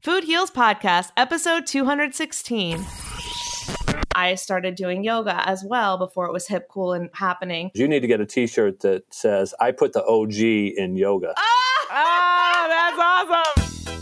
Food Heals Podcast, episode 216. I started doing yoga as well before it was hip, cool, and happening. You need to get a t shirt that says, I put the OG in yoga. Ah, that's awesome.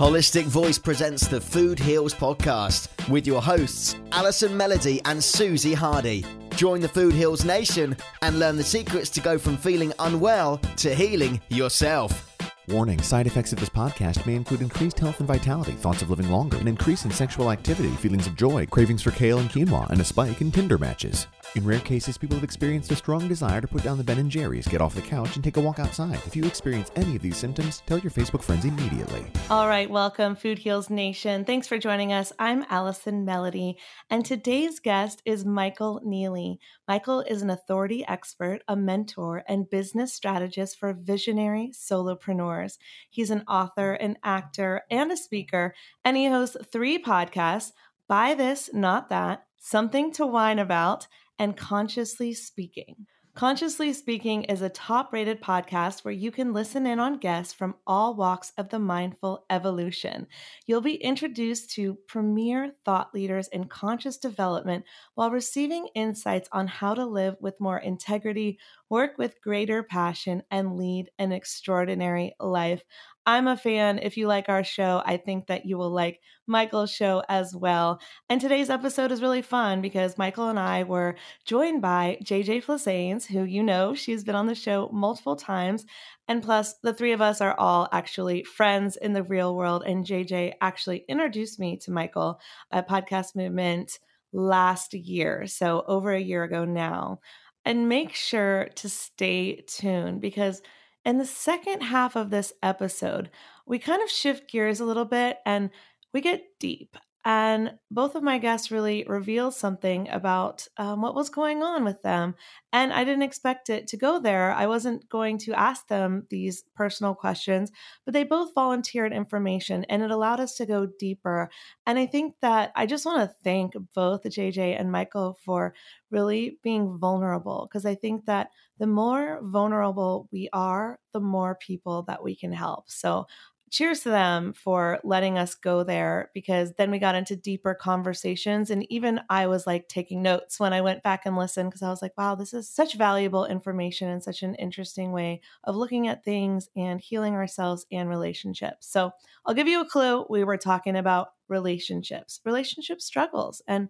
Holistic Voice presents the Food Heals podcast with your hosts, Alison Melody and Susie Hardy. Join the Food Heals Nation and learn the secrets to go from feeling unwell to healing yourself. Warning side effects of this podcast may include increased health and vitality, thoughts of living longer, an increase in sexual activity, feelings of joy, cravings for kale and quinoa, and a spike in Tinder matches. In rare cases, people have experienced a strong desire to put down the Ben and Jerry's, get off the couch, and take a walk outside. If you experience any of these symptoms, tell your Facebook friends immediately. All right, welcome, Food Heals Nation. Thanks for joining us. I'm Allison Melody, and today's guest is Michael Neeley. Michael is an authority expert, a mentor, and business strategist for visionary solopreneurs. He's an author, an actor, and a speaker, and he hosts three podcasts Buy This, Not That, Something to Whine About, and Consciously Speaking. Consciously Speaking is a top rated podcast where you can listen in on guests from all walks of the mindful evolution. You'll be introduced to premier thought leaders in conscious development while receiving insights on how to live with more integrity, work with greater passion, and lead an extraordinary life. I'm a fan. If you like our show, I think that you will like Michael's show as well. And today's episode is really fun because Michael and I were joined by JJ Flizanes, who you know, she's been on the show multiple times. And plus, the three of us are all actually friends in the real world. And JJ actually introduced me to Michael at Podcast Movement last year. So, over a year ago now. And make sure to stay tuned because in the second half of this episode, we kind of shift gears a little bit and we get deep. And both of my guests really revealed something about um, what was going on with them. And I didn't expect it to go there. I wasn't going to ask them these personal questions, but they both volunteered information and it allowed us to go deeper. And I think that I just want to thank both JJ and Michael for really being vulnerable because I think that the more vulnerable we are, the more people that we can help. So cheers to them for letting us go there because then we got into deeper conversations. And even i was like taking notes when i went back and listened because i was like wow this is such valuable information and such an interesting way of looking at things and healing ourselves and relationships. So i'll give you a clue. We were talking about relationships relationship struggles. And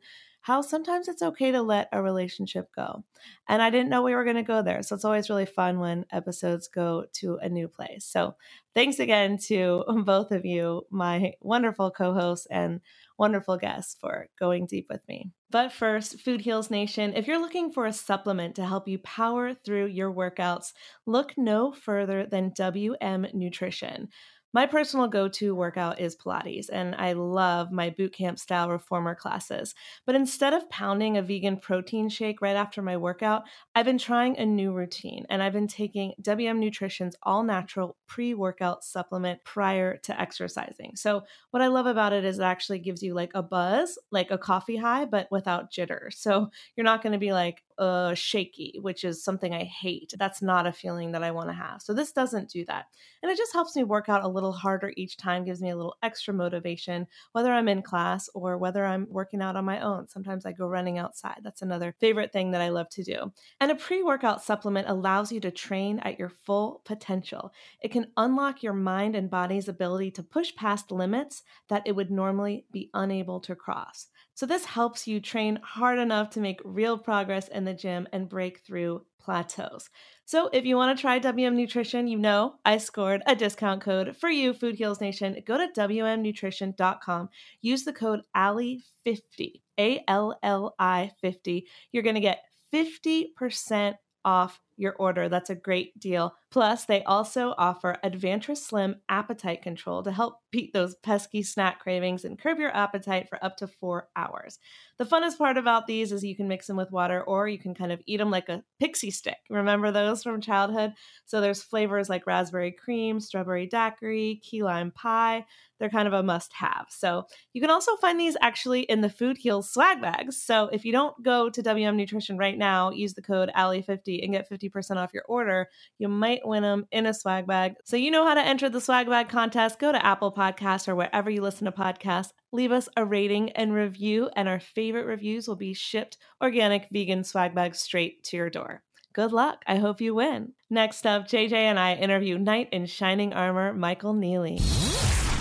how sometimes it's okay to let a relationship go. And I didn't know we were going to go there. So it's always really fun when episodes go to a new place. So thanks again to both of you, my wonderful co hosts and wonderful guests, for going deep with me. But first, Food Heals Nation, if you're looking for a supplement to help you power through your workouts, look no further than WM Nutrition. My personal go to workout is Pilates, and I love my bootcamp style reformer classes. But instead of pounding a vegan protein shake right after my workout, I've been trying a new routine and I've been taking WM Nutrition's all natural pre workout supplement prior to exercising. So, what I love about it is it actually gives you like a buzz, like a coffee high, but without jitter. So, you're not going to be like, uh, shaky, which is something I hate. That's not a feeling that I want to have. So this doesn't do that. And it just helps me work out a little harder each time, gives me a little extra motivation, whether I'm in class or whether I'm working out on my own. Sometimes I go running outside. That's another favorite thing that I love to do. And a pre workout supplement allows you to train at your full potential. It can unlock your mind and body's ability to push past limits that it would normally be unable to cross. So, this helps you train hard enough to make real progress in the gym and break through plateaus. So, if you want to try WM Nutrition, you know I scored a discount code for you, Food Heals Nation. Go to WMNutrition.com, use the code ALLI50, A L L I 50. You're going to get 50% off your order. That's a great deal. Plus, they also offer Advantra Slim appetite control to help beat those pesky snack cravings and curb your appetite for up to four hours. The funnest part about these is you can mix them with water or you can kind of eat them like a pixie stick. Remember those from childhood? So there's flavors like raspberry cream, strawberry daiquiri, key lime pie. They're kind of a must have. So you can also find these actually in the Food Heals swag bags. So if you don't go to WM Nutrition right now, use the code ALLI50 and get 50% off your order. You might win them in a swag bag. So you know how to enter the swag bag contest. Go to Apple Podcasts or wherever you listen to podcasts. Leave us a rating and review, and our favorite reviews will be shipped organic vegan swag bags straight to your door. Good luck. I hope you win. Next up, JJ and I interview Knight in Shining Armor Michael Neeley.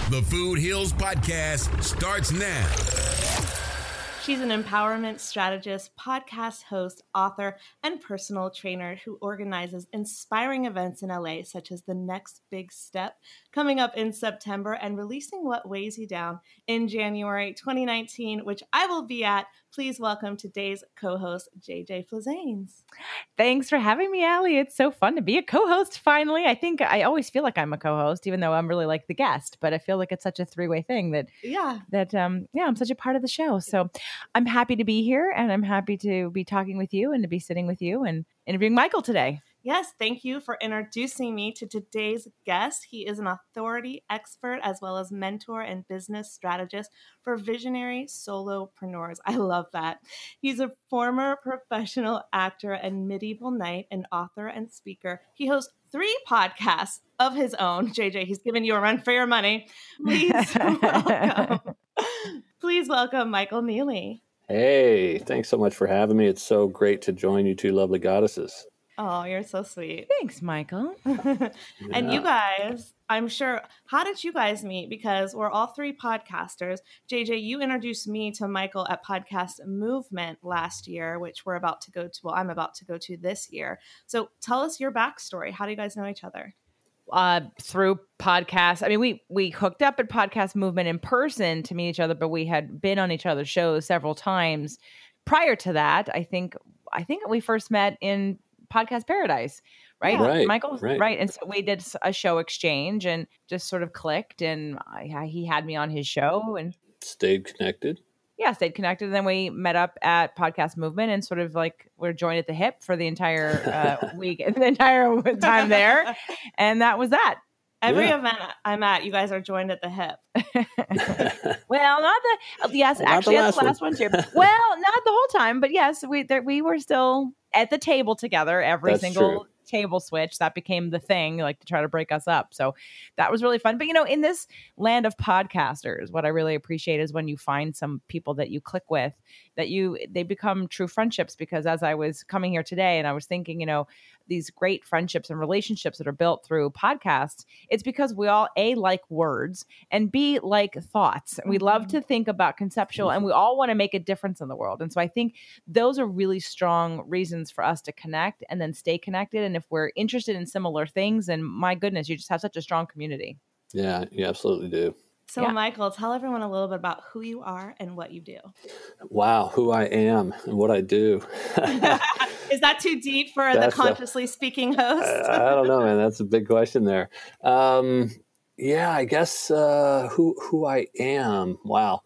The Food Heals Podcast starts now. She's an empowerment strategist, podcast host, author, and personal trainer who organizes inspiring events in LA, such as The Next Big Step, coming up in September, and releasing What Weighs You Down in January 2019, which I will be at Please welcome today's co-host, JJ Flizanes. Thanks for having me, Allie. It's so fun to be a co-host finally. I think I always feel like I'm a co-host, even though I'm really like the guest, but I feel like it's such a three-way thing that yeah, that um yeah, I'm such a part of the show. So I'm happy to be here and I'm happy to be talking with you and to be sitting with you and interviewing Michael today. Yes, thank you for introducing me to today's guest. He is an authority expert as well as mentor and business strategist for visionary solopreneurs. I love that. He's a former professional actor and medieval knight, an author and speaker. He hosts three podcasts of his own. JJ, he's giving you a run for your money. Please welcome. Please welcome Michael Neeley. Hey, thanks so much for having me. It's so great to join you two lovely goddesses. Oh, you're so sweet. Thanks, Michael. and you guys, I'm sure, how did you guys meet? Because we're all three podcasters. JJ, you introduced me to Michael at Podcast Movement last year, which we're about to go to. Well, I'm about to go to this year. So tell us your backstory. How do you guys know each other? Uh, through podcasts. I mean, we we hooked up at Podcast Movement in person to meet each other, but we had been on each other's shows several times. Prior to that, I think I think we first met in podcast paradise right, right michael right. right and so we did a show exchange and just sort of clicked and I, he had me on his show and stayed connected? Yeah stayed connected and then we met up at podcast movement and sort of like we're joined at the hip for the entire uh, week and the entire time there and that was that Every yeah. event I'm at, you guys are joined at the hip. well, not the oh, yes, well, actually, the last, the last one. one too. well, not the whole time, but yes, we there, we were still at the table together every That's single true. Table switch. That became the thing, like to try to break us up. So that was really fun. But you know, in this land of podcasters, what I really appreciate is when you find some people that you click with, that you they become true friendships. Because as I was coming here today and I was thinking, you know, these great friendships and relationships that are built through podcasts, it's because we all A like words and B like thoughts. We love mm-hmm. to think about conceptual and we all want to make a difference in the world. And so I think those are really strong reasons for us to connect and then stay connected. And if we're interested in similar things, and my goodness, you just have such a strong community. Yeah, you absolutely do. So, yeah. Michael, tell everyone a little bit about who you are and what you do. Wow, who I am and what I do. Is that too deep for That's the consciously a, speaking host? I, I, don't know, man. That's a big question there. Um, yeah, I guess uh, who who I am. Wow,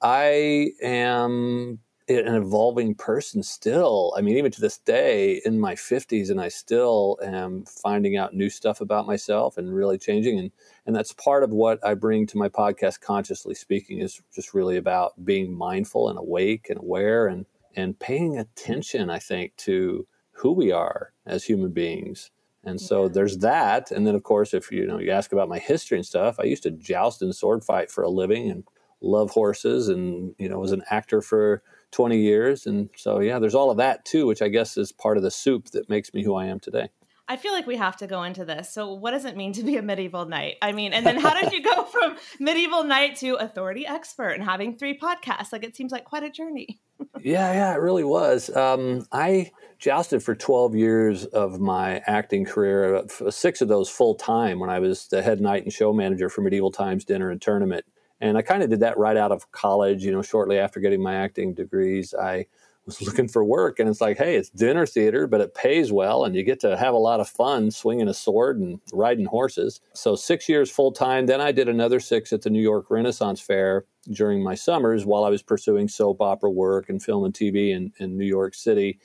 I am an evolving person still. I mean, even to this day, in my fifties, and I still am finding out new stuff about myself and really changing. And and that's part of what I bring to my podcast. Consciously speaking, is just really about being mindful and awake and aware and and paying attention, I think, to who we are as human beings. And so yeah. there's that. And then, of course, if you know you ask about my history and stuff, I used to joust and sword fight for a living and love horses, and you know was an actor for 20 years. And so yeah, there's all of that too, which I guess is part of the soup that makes me who I am today. I feel like we have to go into this. So, what does it mean to be a medieval knight? I mean, and then how did you go from medieval knight to authority expert and having three podcasts? Like, it seems like quite a journey. yeah, yeah, it really was. Um, I jousted for 12 years of my acting career, uh, six of those full time when I was the head knight and show manager for Medieval Times Dinner and Tournament. And I kind of did that right out of college, you know, shortly after getting my acting degrees. I was looking for work and it's like hey it's dinner theater but it pays well and you get to have a lot of fun swinging a sword and riding horses so six years full time then i did another six at the new york renaissance fair during my summers while i was pursuing soap opera work and film and tv in, in new york city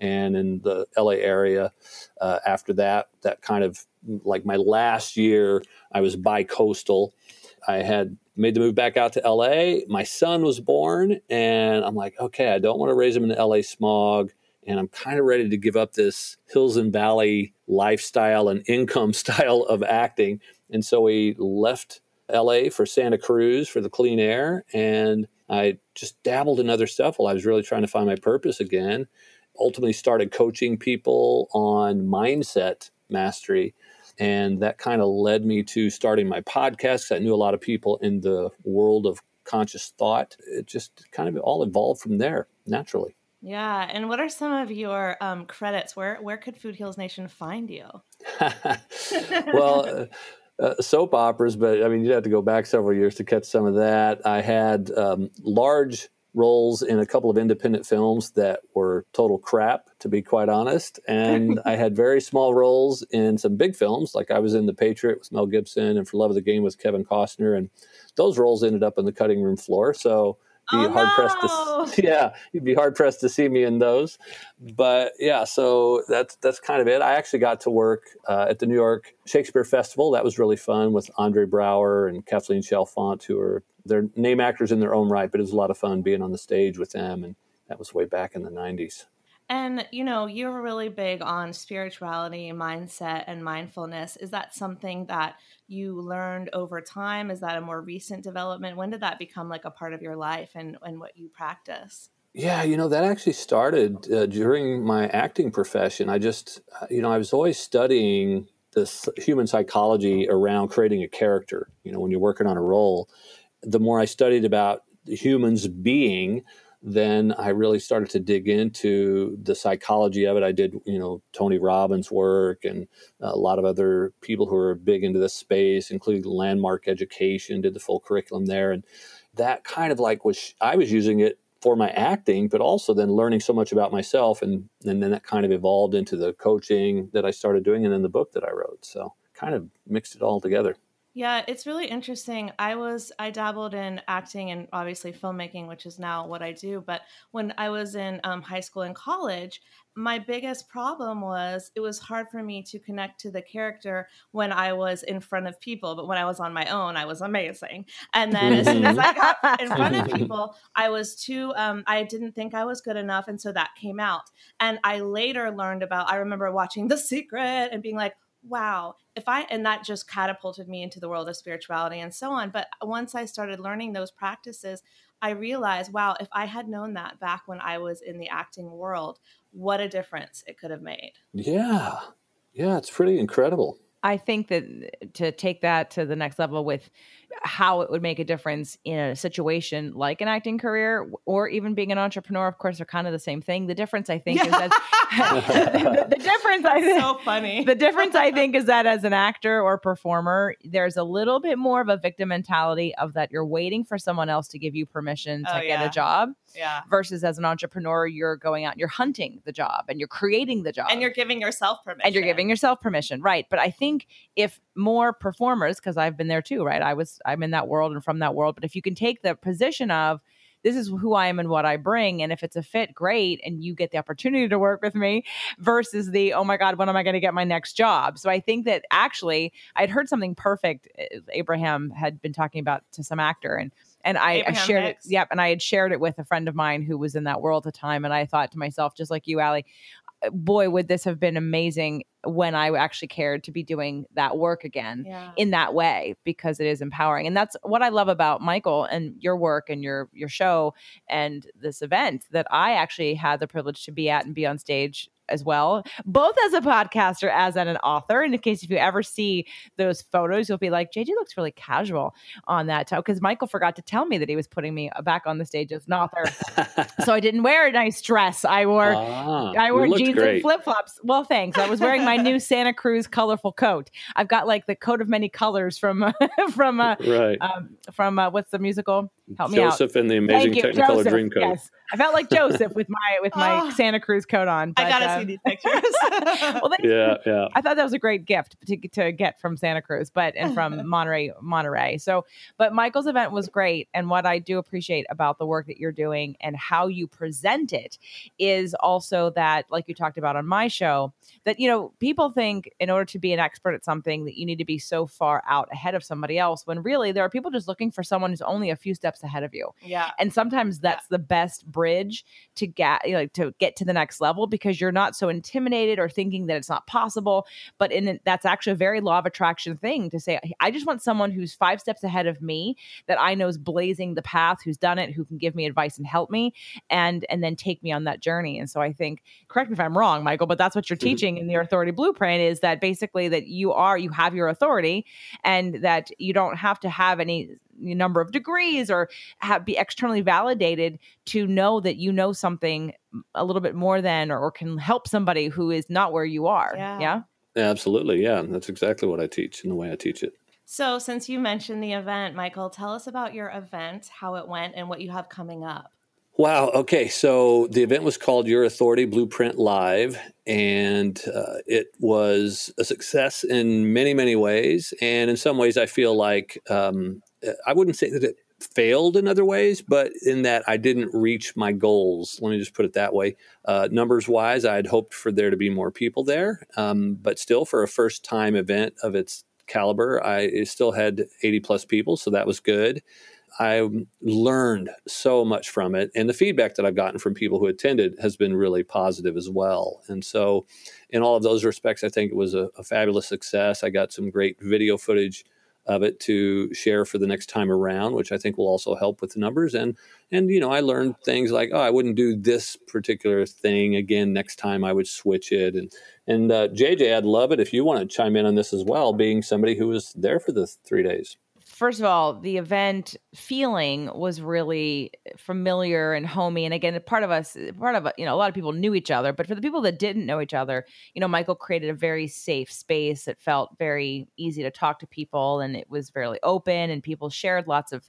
and in the la area uh, after that that kind of like my last year i was bi-coastal i had made the move back out to LA. My son was born, and I'm like, okay, I don't want to raise him in the LA smog. And I'm kind of ready to give up this hills and valley lifestyle and income style of acting. And so we left LA for Santa Cruz for the clean air. And I just dabbled in other stuff while I was really trying to find my purpose again. Ultimately, started coaching people on mindset mastery and that kind of led me to starting my podcast. I knew a lot of people in the world of conscious thought. It just kind of all evolved from there naturally. Yeah, and what are some of your um, credits? Where where could Food Heals Nation find you? well, uh, uh, soap operas, but I mean, you'd have to go back several years to catch some of that. I had um, large roles in a couple of independent films that were total crap, to be quite honest. And I had very small roles in some big films, like I was in The Patriot with Mel Gibson and For Love of the Game with Kevin Costner. And those roles ended up on the cutting room floor. So be oh, hard no. pressed to yeah you'd be hard pressed to see me in those. But yeah so that's that's kind of it. I actually got to work uh, at the new york shakespeare festival. That was really fun with andre braugher and kathleen chalfant who are they're name actors in their own right but it was a lot of fun being on the stage with them and that was way back in the 90s and you know, you're really big on spirituality, mindset, and mindfulness. Is that something that you learned over time? Is that a more recent development? When did that become like a part of your life and, and what you practice? Yeah, you know, that actually started uh, during my acting profession. I just, uh, you know, I was always studying this human psychology around creating a character. You know, when you're working on a role, the more I studied about humans being, then I really started to dig into the psychology of it. I did, you know, Tony Robbins' work and a lot of other people who are big into this space, including Landmark Education, did the full curriculum there. And that kind of like was, I was using it for my acting, but also then learning so much about myself. And, and then that kind of evolved into the coaching that I started doing and then the book that I wrote. So kind of mixed it all together. Yeah, it's really interesting. I was I dabbled in acting and obviously filmmaking, which is now what I do. But when I was in um, high school and college, my biggest problem was it was hard for me to connect to the character when I was in front of people. But when I was on my own, I was amazing. And then as soon as I got in front of people, I was too. Um, I didn't think I was good enough, and so that came out. And I later learned about. I remember watching The Secret and being like, wow, if I, and that just catapulted me into the world of spirituality and so on. But once I started learning those practices, I realized, wow, if I had known that back when I was in the acting world, what a difference it could have made. Yeah. Yeah, it's pretty incredible. I think that to take that to the next level with how it would make a difference in a situation like an acting career or even being an entrepreneur, of course, are kind of the same thing. The difference, I think, is that the, the, difference. I think, so funny. The difference, I think, is that as an actor or performer, there's a little bit more of a victim mentality of that you're waiting for someone else to give you permission to oh, get yeah. a job. Yeah. Versus as an entrepreneur, you're going out and you're hunting the job and you're creating the job and you're giving yourself permission and you're giving yourself permission, right? But I think if more performers, because I've been there too, right? I was I'm in that world and from that world. But if you can take the position of this is who I am and what I bring. And if it's a fit, great. And you get the opportunity to work with me versus the, oh my God, when am I going to get my next job? So I think that actually I'd heard something perfect eh, Abraham had been talking about to some actor. And and I, I, shared Hicks. it. Yep. And I had shared it with a friend of mine who was in that world at the time. And I thought to myself, just like you, Allie, boy, would this have been amazing when I actually cared to be doing that work again yeah. in that way because it is empowering. And that's what I love about Michael and your work and your your show and this event that I actually had the privilege to be at and be on stage as well, both as a podcaster as an author. And in case if you ever see those photos, you'll be like, JJ looks really casual on that because Michael forgot to tell me that he was putting me back on the stage as an author, so I didn't wear a nice dress. I wore ah, I wore jeans great. and flip flops. Well, thanks. I was wearing my new Santa Cruz colorful coat. I've got like the coat of many colors from from uh, right um, from uh, what's the musical? Help me out. Joseph and the Amazing Thank Technicolor Joseph. Dreamcoat. Yes, I felt like Joseph with my with my Oh. Santa Cruz coat on. I gotta uh, see these pictures. well, thank Yeah, yeah. I thought that was a great gift to, to get from Santa Cruz, but and from Monterey, Monterey. So, but Michael's event was great, and what I do appreciate about the work that you're doing and how you present it is also that, like you talked about on my show, that you know people think in order to be an expert at something that you need to be so far out ahead of somebody else, when really there are people just looking for someone who's only a few steps ahead of you yeah. and sometimes that's the best bridge to get you know, to get to the next level because you're not so intimidated or thinking that it's not possible but in that's actually a very law of attraction thing to say i just want someone who's five steps ahead of me that i know is blazing the path who's done it who can give me advice and help me and and then take me on that journey and so i think correct me if i'm wrong michael but that's what you're Mhm. teaching in the authority blueprint is that basically that you are you have your authority and that you don't have to have any number of degrees or have be externally validated to know that you know something a little bit more than or, or can help somebody who is not where you are. Yeah. yeah? Absolutely. Yeah. That's exactly what I teach and the way I teach it. So, since you mentioned the event, Michael, tell us about your event, how it went, and what you have coming up. Wow. Okay. So the event was called Your Authority Blueprint Live, and uh, it was a success in many, many ways. And in some ways, I feel like um, I wouldn't say that it failed in other ways, but in that I didn't reach my goals. Let me just put it that way. Uh, numbers wise, I had hoped for there to be more people there, um, but still, for a first time event of its caliber, I still had 80 plus people, so that was good. I learned so much from it, and the feedback that I've gotten from people who attended has been really positive as well. And so, in all of those respects, I think it was a, a fabulous success. I got some great video footage of it to share for the next time around, which I think will also help with the numbers. And and you know, I learned things like, oh, I wouldn't do this particular thing again next time. I would switch it. And and uh, JJ, I'd love it if you want to chime in on this as well, being somebody who was there for the three days first of all, the event feeling was really familiar and homey. And again, part of us, part of you know, a lot of people knew each other, but for the people that didn't know each other, you know, Michael created a very safe space. It felt very easy to talk to people, and it was fairly open, and people shared lots of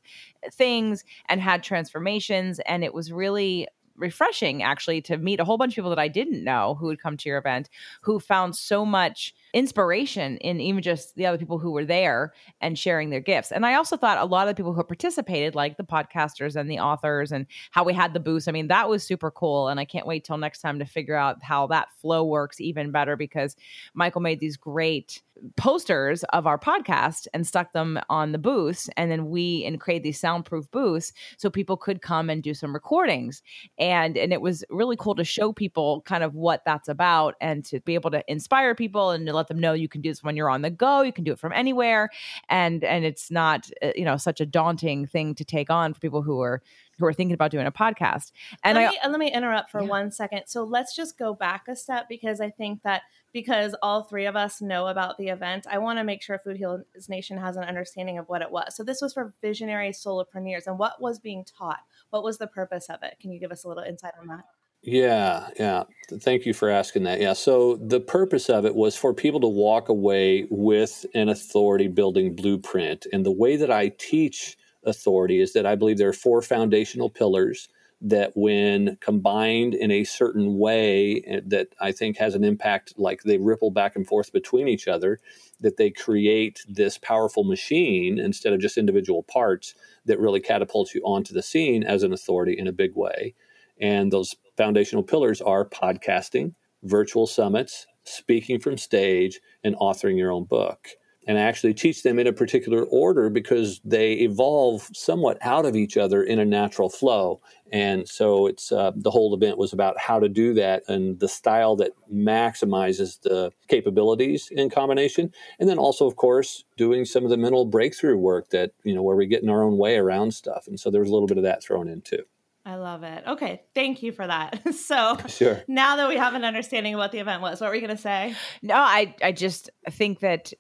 things and had transformations, and it was really refreshing actually to meet a whole bunch of people that I didn't know who would come to your event who found so much inspiration in even just the other people who were there and sharing their gifts. And I also thought a lot of the people who participated, like the podcasters and the authors, and how we had the booths. I mean, that was super cool. And I can't wait till next time to figure out how that flow works even better because Michael made these great posters of our podcast and stuck them on the booths and then we and create these soundproof booths so people could come and do some recordings and and it was really cool to show people kind of what that's about and to be able to inspire people and to let them know you can do this when you're on the go you can do it from anywhere and and it's not uh, you know such a daunting thing to take on for people who are who are thinking about doing a podcast. And let I, me, let me interrupt for Yeah. one second. So let's just go back a step because i think that because all three of us know about the event i want to make sure food heals nation has an understanding of what it was. So this was for visionary solopreneurs and what was being taught? What was the purpose of it? Can you give us a little insight on that Yeah, yeah. Thank you for asking that. Yeah. So the purpose of it was for people to walk away with an authority building blueprint. And the way that I teach authority is that I believe there are four foundational pillars that when combined in a certain way eh, that I think has an impact like they ripple back and forth between each other that they create this powerful machine instead of just individual parts that really catapults you onto the scene as an authority in a big way. And those foundational pillars are podcasting, virtual summits, speaking from stage, and authoring your own book. And I actually teach them in a particular order because they evolve somewhat out of each other in a natural flow. And so it's uh, the whole event was about how to do that and the style that maximizes the capabilities in combination. And then also, of course, doing some of the mental breakthrough work that, you know, where we get in our own way around stuff. And so there's a little bit of that thrown in too. I love it okay thank you for that so Sure. now that we have an understanding of what the event was what were you going to say No, I I just think that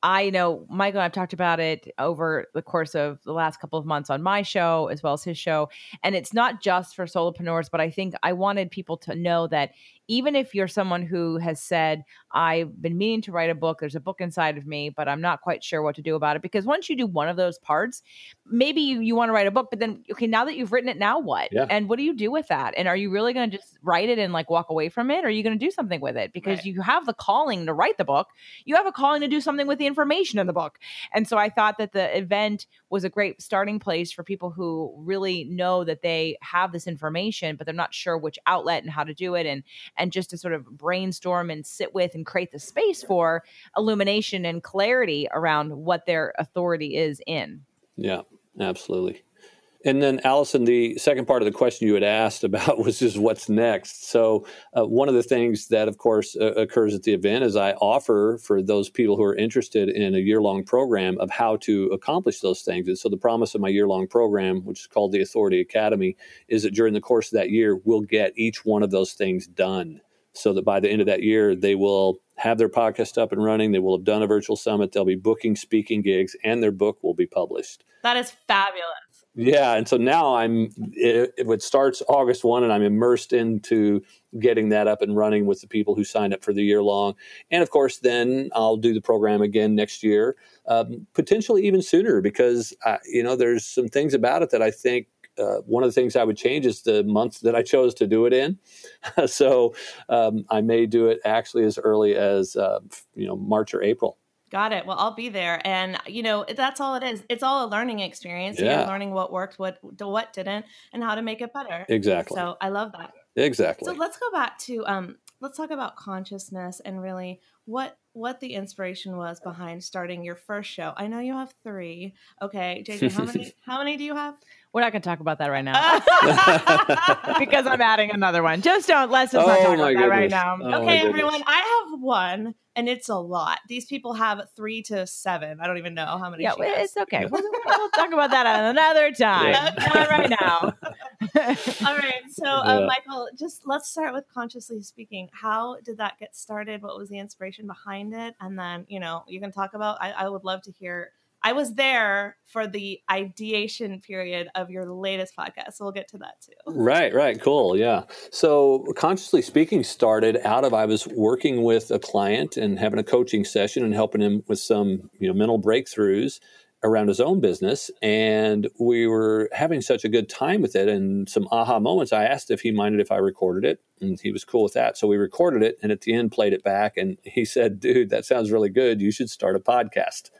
I know Michael and I've talked about it over the course of the last couple of months on my show as well as his show. And it's not just for solopreneurs, but I think I wanted people to know that even if you're someone who has said, I've been meaning to write a book, there's a book inside of me, but I'm not quite sure what to do about it. Because once you do one of those parts, maybe you, you want to write a book, but then, okay, now that you've written it, now what? Yeah. And what do you do with that? And are you really going to just write it and like walk away from it? Or are you going to do something with it? Because Right. you have the calling to write the book, you have a calling to do something with the information in the book. And so I thought that the event was a great starting place for people who really know that they have this information, but they're not sure which outlet and how to do it. And and just to sort of brainstorm and sit with and create the space for illumination and clarity around what their authority is in. Yeah, absolutely. And then, Allison, the second part of the question you had asked about was just what's next. So, uh, one of the things that, of course, uh, occurs at the event is I offer for those people who are interested in a year long program of how to accomplish those things. And so, the promise of my year long program, which is called the Authority Academy, is that during the course of that year, we'll get each one of those things done so that by the end of that year, they will have their podcast up and running. They will have done a virtual summit. They'll be booking speaking gigs, and their book will be published. That is fabulous. Yeah, and so now I'm. It, it starts August one, and I'm immersed into getting that up and running with the people who signed up for the year long, and of course, then I'll do the program again next year, um, potentially even sooner, because I, you know there's some things about it that I think uh, one of the things I would change is the month that I chose to do it in. so um, I may do it actually as early as uh, you know March or April. Got it. Well, I'll be there, and you know that's all it is. It's all a learning experience. Yeah. You're learning what worked, what what didn't, and how to make it better. Exactly. So I love that. Exactly. So let's go back to um, let's talk about consciousness and really what what the inspiration was behind starting your first show. I know you have three. Okay, JJ, how many how many do you have? We're not going to talk about that right now because I'm adding another one. Just don't. Let's just not oh talk about goodness. that right now. Oh okay, everyone. I have one, and it's a lot. These people have three to seven. I don't even know how many. Yeah, it's okay. We'll, we'll, talk about that another time. Yeah. Not right now. All right. So, uh, Michael, just let's start with consciously speaking. How did that get started? What was the inspiration behind it? And then, you know, you can talk about. I, I would love to hear I was there for the ideation period of your latest podcast. So we'll get to that too. Right, right. Cool. Yeah. So consciously speaking started out of I was working with a client and having a coaching session and helping him with some, you know, mental breakthroughs around his own business and we were having such a good time with it and some aha moments i asked if he minded if i recorded it and he was cool with that so we recorded it and at the end played it back and he said dude that sounds really good you should start a podcast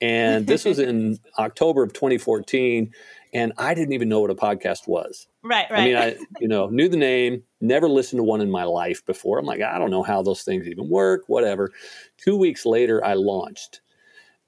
and this was in October of 2014. And I didn't even know what a podcast was. Right, right. I mean, I, you know, knew the name, never listened to one in my life before. I'm like, I don't know how those things even work, whatever. Two weeks later, I launched.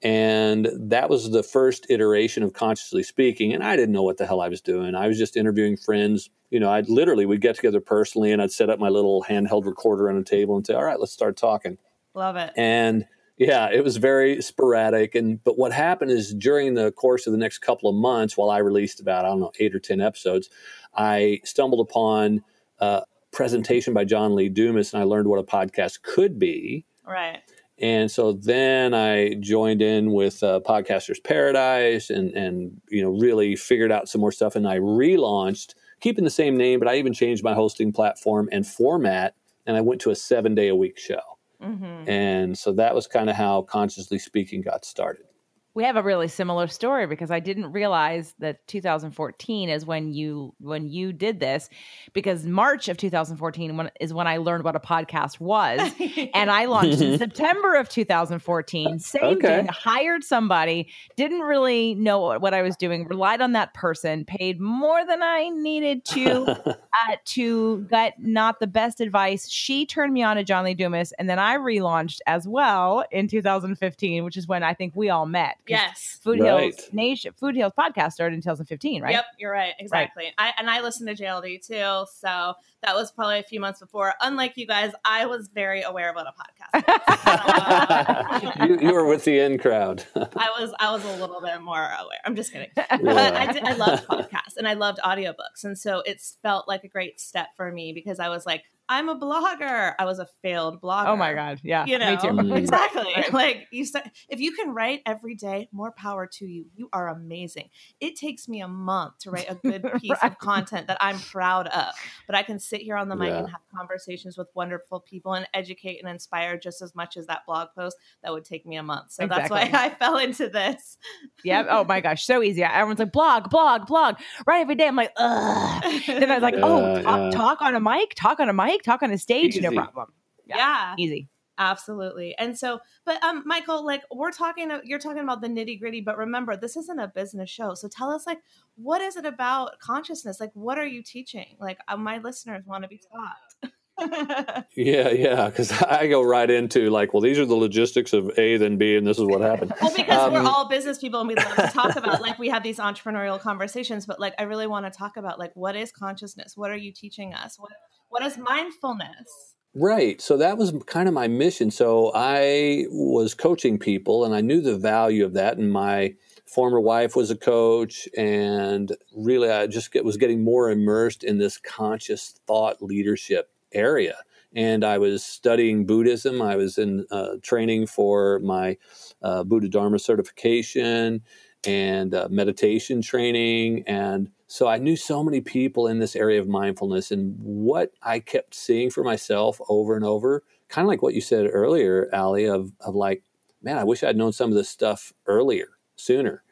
And that was the first iteration of consciously speaking. And I didn't know what the hell I was doing. I was just interviewing friends. You know, I'd literally, we'd get together personally and I'd set up my little handheld recorder on a table and say, all right, let's start talking. Love it. And yeah, it was very sporadic. And but what happened is during the course of the next couple of months, while I released about I don't know eight or ten episodes, I stumbled upon a presentation by John Lee Dumas, and I learned what a podcast could be. Right. And so then I joined in with uh, Podcasters Paradise, and and you know really figured out some more stuff, and I relaunched, keeping the same name, but I even changed my hosting platform and format, and I went to a seven day a week show. Mm-hmm. And so that was kind of how Consciously Speaking got started we have a really similar story because I didn't realize that 2014 is when you when you did this because March of 2014 when, is when I learned what a podcast was. And I launched in September of 2014 same okay. thing hired somebody didn't really know what, what, I was doing relied on that person paid more than I needed to uh, to get not the best advice. She turned me on to John Lee Dumas and then I relaunched as well in 2015 which is when I think we all met Yes. Food right. Heals Nation, Food Heals podcast started in 2015, right? Yep, you're right. Exactly. Right. I, and I listened to JLD too. So that was probably a few months before. Unlike you guys, I was very aware about a podcast. Uh, you, you, were with the in crowd. I was I was a little bit more aware. I'm just kidding. Yeah. But I, did, I loved podcasts and I loved audiobooks. And so it felt like a great step for me because I was like, I'm a blogger. I was a failed blogger. Oh my god, yeah, you know, me too. Mm. exactly. like you said, if you can write every day, more power to you. You are amazing. It takes me a month to write a good piece right. of content that I'm proud of, but I can sit here on the mic yeah. and have conversations with wonderful people and educate and inspire just as much as that blog post that would take me a month. So exactly. that's why I fell into this. yeah. Oh my gosh, so easy. Everyone's like blog, blog, blog. Write every day. I'm like, ugh. then I was like, oh, talk, talk on a mic, talk on a mic talk on a stage, Easy. no problem. Yeah. yeah. Easy. Absolutely. And so, but um, Michael, like we're talking, you're talking about the nitty gritty, but remember, this isn't a business show. So tell us, like, what is it about consciousness? Like, what are you teaching? Like, uh, my listeners want to be taught. yeah, yeah, because I go right into like, well, these are the logistics of A, then B, and this is what happened. well, because um, we're all business people and we love to talk about like we have these entrepreneurial conversations, but like I really want to talk about like what is consciousness? What are you teaching us? What what is mindfulness? Right. So that was kind of my mission. So I was coaching people and I knew the value of that. And my former wife was a coach. And really, I just was getting more immersed in this conscious thought leadership area. and I was studying Buddhism. I was in uh, training for my uh, Buddha Dharma certification and uh, meditation training. And so I knew so many people in this area of mindfulness. And what I kept seeing for myself over and over, kind of like what you said earlier, Ali, of, of like, man, I wish I'd known some of this stuff earlier, sooner.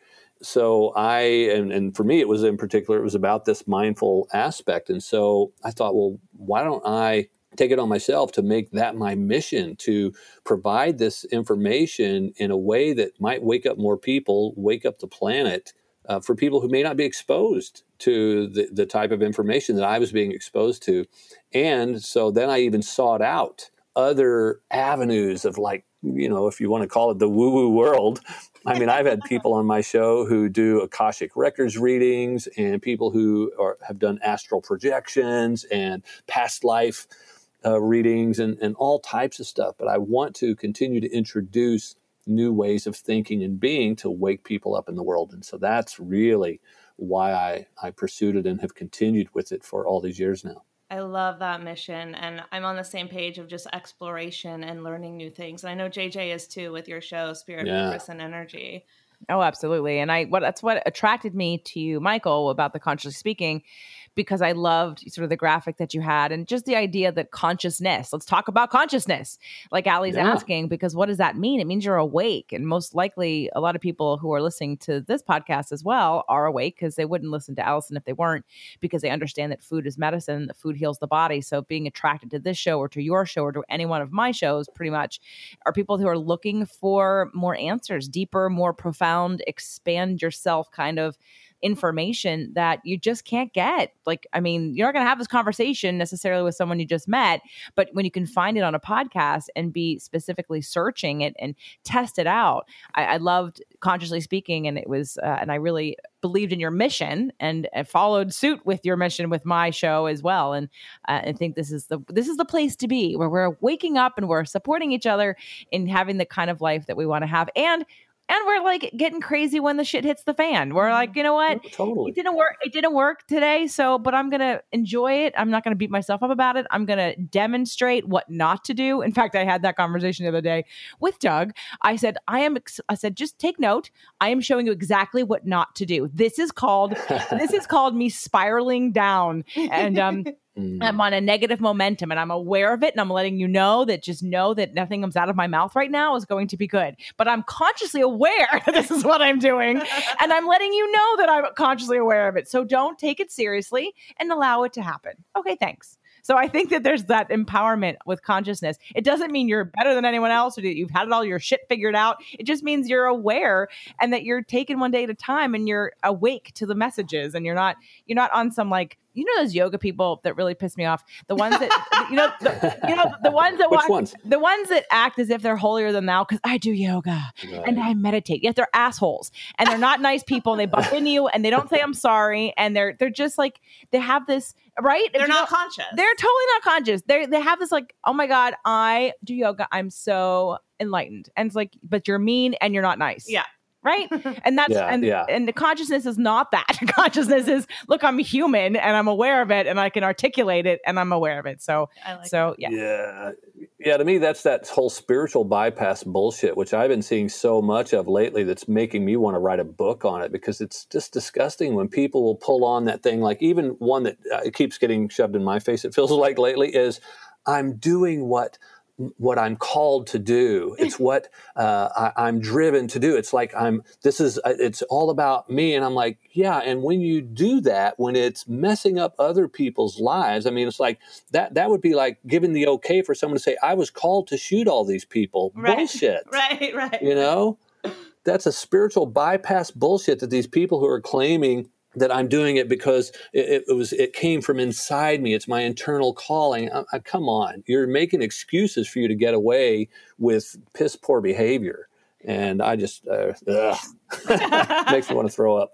So I, and, and for me, it was in particular, it was about this mindful aspect. And so I thought, well, why don't I take it on myself to make that my mission to provide this information in a way that might wake up more people, wake up the planet uh, for people who may not be exposed to the, the type of information that I was being exposed to. And so then I even sought out other avenues of like, you know, if you want to call it the woo woo world. I mean, I've had people on my show who do Akashic Records readings and people who are, have done astral projections and past life uh, readings and, and all types of stuff. But I want to continue to introduce new ways of thinking and being to wake people up in the world. And so that's really why I, I pursued it and have continued with it for all these years now. I love that mission. And I'm on the same page of just exploration and learning new things. And I know JJ is too with your show, Spirit, yeah. Purpose, and Energy. Oh, absolutely. And I what that's what attracted me to you, Michael, about the consciously speaking because I loved sort of the graphic that you had and just the idea that consciousness, let's talk about consciousness, like Ali's yeah. asking, because what does that mean? It means you're awake. And most likely, a lot of people who are listening to this podcast as well are awake because they wouldn't listen to Allison if they weren't, because they understand that food is medicine, that food heals the body. So being attracted to this show or to your show or to any one of my shows, pretty much, are people who are looking for more answers, deeper, more profound, expand yourself kind of information that you just can't get. Like, I mean, you're not going to have this conversation necessarily with someone you just met, but when you can find it on a podcast and be specifically searching it and test it out, I, I loved consciously speaking, and it was, uh, and I really believed in your mission and, and, followed suit with your mission with my show as well. And uh, I think this is the this is the place to be where we're waking up and we're supporting each other in having the kind of life that we want to have and and we're like getting crazy when the shit hits the fan. We're like, you know what? totally. It didn't work. It didn't work today. So, but I'm going to enjoy it. I'm not going to beat myself up about it. I'm going to demonstrate what not to do. In fact, I had that conversation the other day with Doug. I said, I am, I said, just take note. I am showing you exactly what not to do. This is called, this is called me spiraling down. And, um, Mm. I'm on a negative momentum and I'm aware of it. And I'm letting you know that just know that nothing comes out of my mouth right now is going to be good. But I'm consciously aware that this is what I'm doing. and I'm letting you know that I'm consciously aware of it. So don't take it seriously and allow it to happen. Okay, thanks. So I think that there's that empowerment with consciousness. It doesn't mean you're better than anyone else or that you've had it all your shit figured out. It just means you're aware and that you're taking one day at a time and you're awake to the messages and you're not you're not on some like you know those yoga people that really piss me off? The ones that you know the, you know the ones that Which ones? the ones that act as if they're holier than thou because i do yoga right. and i meditate. Yet they're assholes and they're not nice people and they bump into you and they don't say i'm sorry and they're they're just like they have this right? They're not know, conscious. they're totally not conscious. They they have this like oh my god i do yoga. I'm so enlightened. And it's like but you're mean and you're not nice. Yeah right? And that's yeah, and yeah. and the consciousness is not that. Consciousness is look i'm human and i'm aware of it and i can articulate it and i'm aware of it. So like so yeah. Yeah. Yeah to me that's that whole spiritual bypass bullshit which i've been seeing so much of lately that's making me want to write a book on it because it's just disgusting when people will pull on that thing. Like even one that uh, keeps getting shoved in my face it feels like lately is i'm doing what what I'm called to do. It's what uh, I, am driven to do. It's like I'm. This is. Uh, it's all about me. And I'm like, yeah. And when you do that, when it's messing up other people's lives, I mean, it's like that. That would be like giving the okay for someone to say, "I was called to shoot all these people." Right. Bullshit. Right. Right. You know, that's a spiritual bypass bullshit that these people who are claiming that I'm doing it because it, it, was it came from inside me. It's my internal calling. I, I, come on, you're making excuses for you to get away with piss poor behavior and I just uh, makes me want to throw up.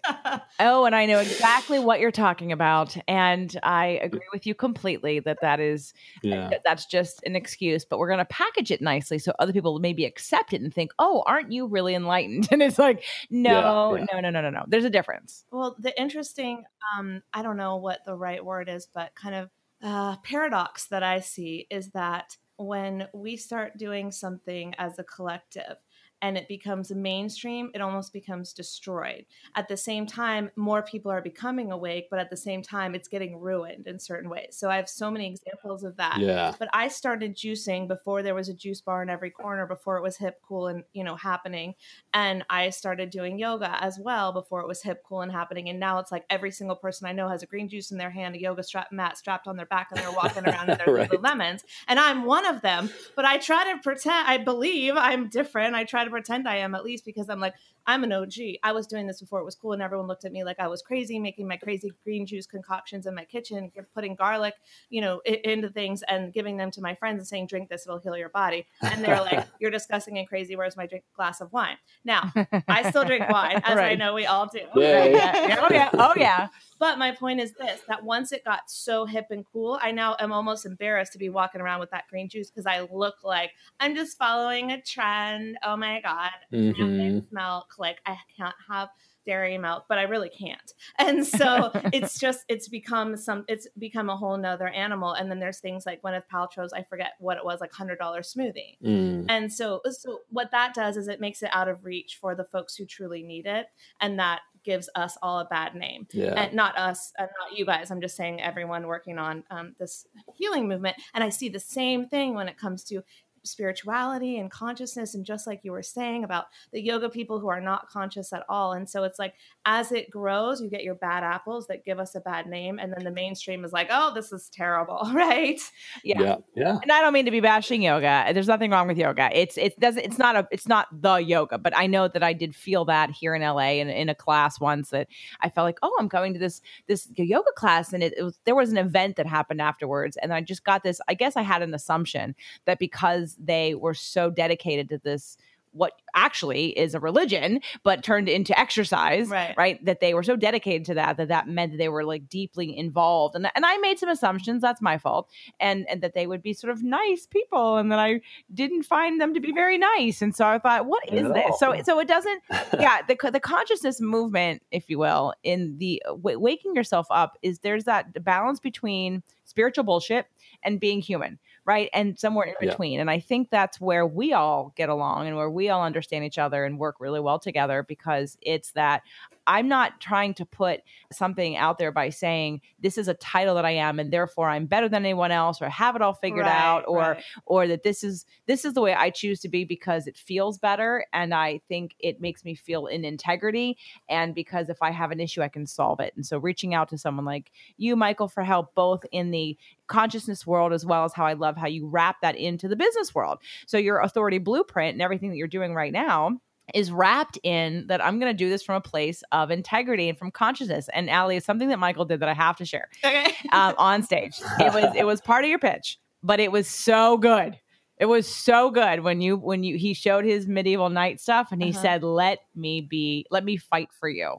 Oh, and I know exactly what you're talking about, and I agree with you completely that that is yeah. that's just an excuse. But we're going to package it nicely so other people maybe accept it and think, "Oh, aren't you really enlightened?" And it's like, no, yeah, yeah. no, no, no, no, no. There's a difference. Well, the interesting, um, I don't know what the right word is, but kind of uh, paradox that I see is that when we start doing something as a collective, and it becomes mainstream, it almost becomes destroyed. At the same time, more people are becoming awake, but at the same time, it's getting ruined in certain ways. So I have so many examples of that. Yeah. But I started juicing before there was a juice bar in every corner, before it was hip, cool, and you know happening. And I started doing yoga as well before it was hip, cool, and happening. And now it's like every single person I know has a green juice in their hand, a yoga strap mat strapped on their back, and they're walking around in their Right. lemons. And I'm one of them. But I try to pretend. I believe I'm different. I try to pretend I am at least because I'm like I'm an OG. I was doing this before it was cool, and everyone looked at me like I was crazy, making my crazy green juice concoctions in my kitchen, putting garlic, you know, into things and giving them to my friends and saying, "Drink this; it'll heal your body." And they're like, "You're disgusting and crazy. Where's my drink glass of wine?" Now, I still drink wine, as I know we all do. Yeah, yeah, yeah. Oh yeah. Oh yeah. But my point is this that once it got so hip and cool, I now am almost embarrassed to be walking around with that green juice because I look like I'm just following a trend. Oh my God. Mhm. Milk. Like I can't have dairy milk, but I really can't. And so it's just it's become some it's become a whole nother animal. And then there's things like Gwyneth Paltrow's, I forget what it was, like hundred dollar smoothie. Mm. And so, so what that does is it makes it out of reach for the folks who truly need it, and that gives us all a bad name. Yeah. And not us, uh, not you guys. I'm just saying everyone working on um, this healing movement. And I see the same thing when it comes to spirituality and consciousness and just like you were saying about the yoga people who are not conscious at all and so it's like as it grows you get your bad apples that give us a bad name and then the mainstream is like oh this is terrible right Yeah. yeah. Yeah. And I don't mean to be bashing yoga. There's nothing wrong with yoga. It's it doesn't it's not a it's not the yoga, but I know that I did feel that here in LA in, in a class once that I felt like, oh, I'm going to this this yoga class and it, it was there was an event that happened afterwards and I just got this I guess I had an assumption that because they were so dedicated to this what actually is a religion but turned into exercise Right. right that they were so dedicated to that that that meant that they were like deeply involved. And and I made some assumptions that's my fault and and that they would be sort of nice people and that I didn't find them to be very nice. And so I thought what is this? So so it doesn't yeah the the consciousness movement if you will in the w- waking yourself up is there's that balance between spiritual bullshit and being human right and somewhere in Yeah. between and I think that's where we all get along and where we all understand each other and work really well together because it's that I'm not trying to put something out there by saying this is a title that I am and therefore I'm better than anyone else or have it all figured Right, out or right. or that this is this is the way I choose to be because it feels better and I think it makes me feel in integrity and because if I have an issue I can solve it. And so reaching out to someone like you Michael for help both in the consciousness world as well as how I love how you wrap that into the business world. So your authority blueprint and everything that you're doing right now is wrapped in that I'm going to do this from a place of integrity and from consciousness. And Allie, is something that Michael did that I have to share okay um, on stage. It was it was part of your pitch, but it was so good. It was so good when you when you he showed his medieval knight stuff and he Uh-huh. said, "Let me be, let me fight for you,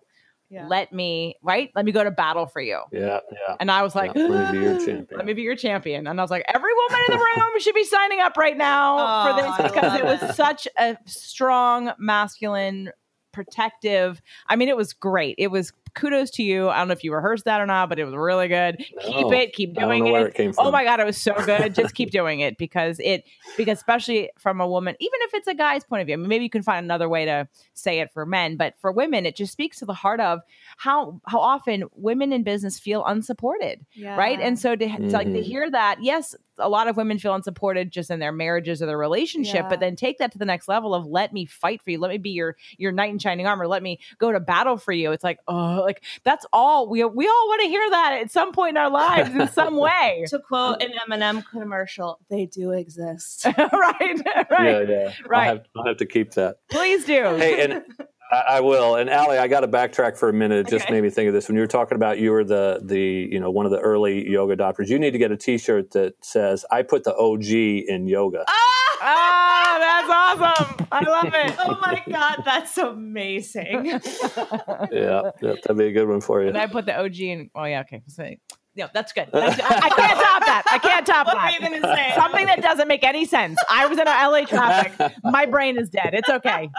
yeah. let me right, let me go to battle for you." Yeah. Yeah. And I was like, Yeah, let me be your champion. Let me be your champion. And I was like, every woman in the room should be signing up right now Oh, for I this because it love was such a strong, masculine, protective. I mean, it was great. It was kudos to you. I don't know if you rehearsed that or not, but it was really good. Keep it, keep doing it. it. Oh my god, it was so good. Just keep doing it because it because especially from a woman, even if it's a guy's point of view, I mean, maybe you can find another way to say it for men, but for women, it just speaks to the heart of how how often women in business feel unsupported yeah. right and so to, to like to Mhm. hear that yes a lot of women feel unsupported just in their marriages or their relationship Yeah. but then take that to the next level of let me fight for you let me be your your knight in shining armor let me go to battle for you it's like oh like that's all we we all want to hear that at some point in our lives in some way to quote an M&M commercial, they do exist. right right Yeah. Yeah. Right. I'll have, I'll have to keep that. please do Hey, and I, I will. And Allie, I got to backtrack for a minute. It just Okay. made me think of this. When you were talking about you were the the you know one of the early yoga adopters, you need to get a T-shirt that says "I put the OG in yoga." ah that's awesome i love it oh my god, that's amazing. yeah, yeah, that'd be a good one for you. and i put the og in oh yeah okay so, yeah that's good That's- I, I can't top that i can't top What that were you gonna say? something that doesn't make any sense. I was in a LA traffic. My brain is dead. It's okay.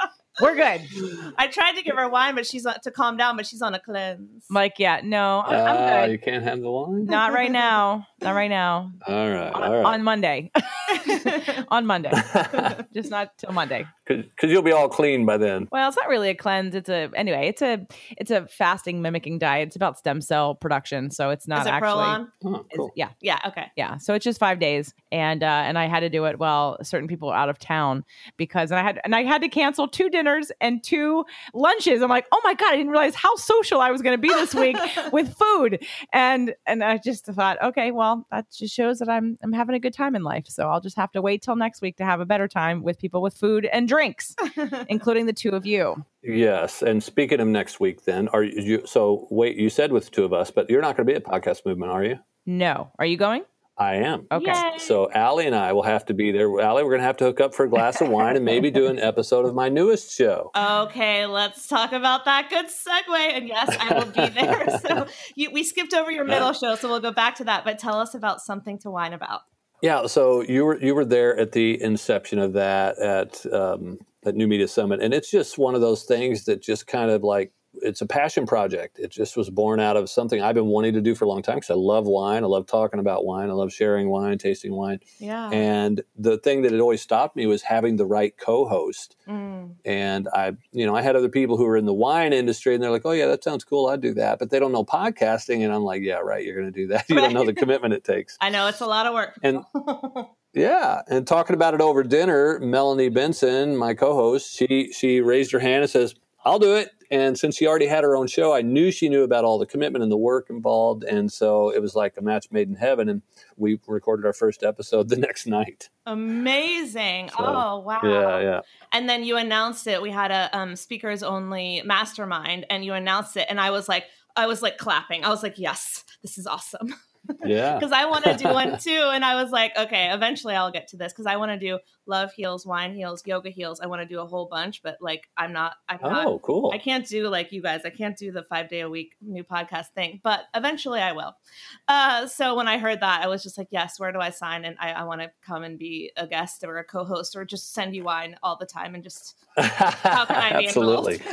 We're good. I tried to give her wine, but she's on, to calm down, but she's on a cleanse. I'm like, yeah, no, I'm, Ah, I'm good. you can't have the wine. Not right now. Not right now. All right, On, all right. on Monday. on Monday. Just not till Monday. Because you'll be all clean by then. Well, it's not really a cleanse. It's a anyway. It's a it's a fasting mimicking diet. It's about stem cell production, so it's not Is it actually. Prolon? Oh, it's- cool. Yeah, Yeah. Okay. yeah. So it's just five days, and uh, and I had to do it while certain people were out of town because and I had and I had to cancel two dinners and two lunches. I'm like, oh my god, I didn't realize how social I was going to be this week with food, and and I just thought, okay, well, that just shows that I'm I'm having a good time in life. So I'll just have to wait till next week to have a better time with people with food and drinks, including the two of you. Yes, and speaking of next week, then are you? So wait, you said with the two of us, but you're not going to be at Podcast Movement, are you? No, are you going? I am. Okay. Yay. So Allie and I will have to be there. Allie, we're going to have to hook up for a glass of wine and maybe do an episode of my newest show. Okay, let's talk about that. Good segue. And yes, I will be there. So you, we skipped over your middle show, so we'll go back to that. But tell us about something to whine about. Yeah, so you were you were there at the inception of that at um, at New Media Summit, and it's just one of those things that just kind of like it's a passion project. It just was born out of something I've been wanting to do for a long time because I love wine, I love talking about wine, I love sharing wine, tasting wine, Yeah. and the thing that had always stopped me was having the right co-host. Mm. And I, you know, I had other people who were in the wine industry, and they're like, "Oh yeah, that sounds cool. I'd do that," but they don't know podcasting, and I'm like, "Yeah, right. You're going to do that. You don't know the commitment it takes." I know it's a lot of work. And yeah, and talking about it over dinner, Melanie Benson, my co-host, she she raised her hand and says, "I'll do it." And since she already had her own show, I knew she knew about all the commitment and the work involved, and so it was like a match made in heaven. And we recorded our first episode the next night. Amazing. So, oh, wow. Yeah, yeah. And then you announced it. We had a um, speakers only mastermind, and you announced it. And I was like, I was like clapping. I was like, yes, this is awesome. Yeah. Because I want to do one too. And I was like, okay, eventually I'll get to this because I want to do love heals, wine heals, yoga heals. I want to do a whole bunch, but like I'm not, I'm not Oh, cool. I can't do like you guys. I can't do the five day a week new podcast thing, but eventually I will. Uh, so when I heard that, I was just like, yes, where do I sign? And I, I want to come and be a guest or a co host or just send you wine all the time and just how can I be Absolutely.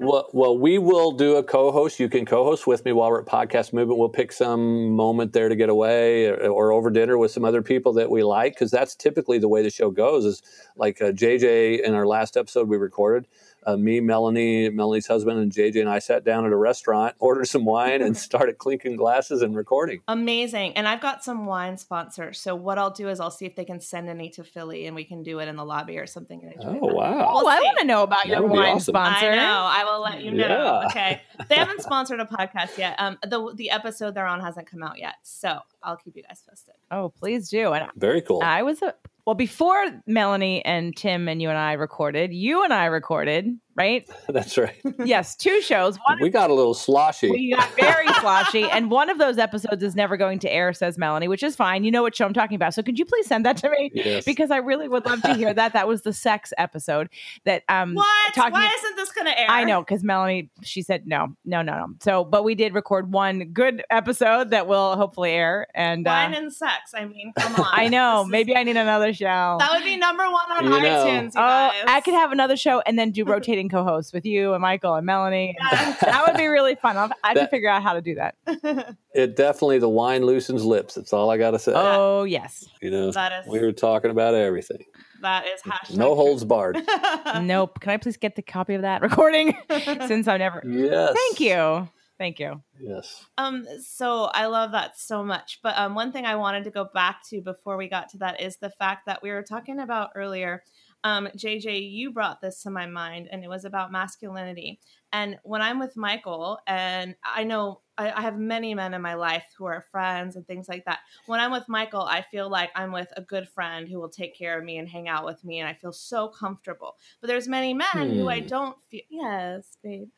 Well, well, we will do a co-host. You can co-host with me while we're at Podcast Movement. We'll pick some moment there to get away, or, or over dinner with some other people that we like, because that's typically the way the show goes. Is like uh, JJ in our last episode we recorded. Uh, me, Melanie, Melanie's husband, and JJ and I sat down at a restaurant, ordered some wine, and started clinking glasses and recording. Amazing. And I've got some wine sponsors. So what I'll do is I'll see if they can send any to Philly and we can do it in the lobby or something. and enjoy Oh that. wow! Oh, I want to know about That your wine awesome. sponsor. I know. I will let you know. Yeah. Okay. They haven't sponsored a podcast yet. Um, the the episode they're on hasn't come out yet, so I'll keep you guys posted. Oh, please do. And Very cool. I was a well before Melanie and Tim and you and I recorded. You and I recorded, right? That's right. yes, two shows. One We got a little sloshy. we got very sloshy, and one of those episodes is never going to air, says Melanie, which is fine. You know what show I'm talking about. So could you please send that to me? Yes. Because I really would love to hear that. That was the sex episode that um What? talking- Why isn't this going to air? I know because Melanie, she said no, no, no, no. So, but we did record one good episode that will hopefully air, and uh, Wine and sex. I mean, come on. I know This is- maybe I need another show. that would be number one on You know. iTunes. You Oh. I could have another show and then do rotating co-hosts with you and Michael and Melanie. Yes. That would be really fun. I'll, I have to figure out how to do that. it definitely the wine loosens lips. That's all I got to say. Oh yes. you know, That is- we were talking about everything. that is hashtag. No holds barred. Nope. Can I please get the copy of that recording? Since I've never. Yes. Thank you. Thank you. Yes. Um, so I love that so much. But um, one thing I wanted to go back to before we got to that is the fact that we were talking about earlier. Um, JJ, you brought this to my mind, and it was about masculinity. And when I'm with Michael, and I know I, I have many men in my life who are friends and things like that. When I'm with Michael, I feel like I'm with a good friend who will take care of me and hang out with me, and I feel so comfortable. But there's many men who I Hmm. don't feel. Yes, babe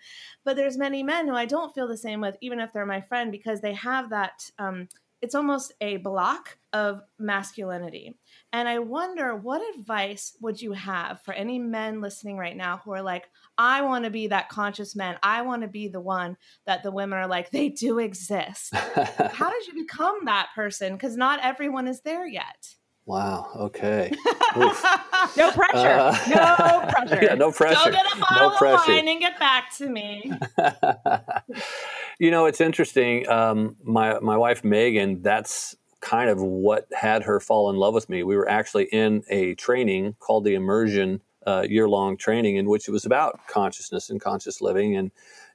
but there's many men who I don't feel the same with, even if they're my friend, because they have that. Um, it's almost a block of masculinity. And I wonder what advice would you have for any men listening right now who are like, I want to be that conscious man. I want to be the one that the women are like, they do exist. How did you become that person? Because not everyone is there yet. Wow. Okay. no pressure. Uh, no pressure. Yeah, no pressure. Go get a bottle no pressure. of wine and get back to me. You know, it's interesting. Um, my my wife Megan. That's kind of what had her fall in love with me. We were actually in a training called the Immersion uh, year long training, in which it was about consciousness and conscious living, and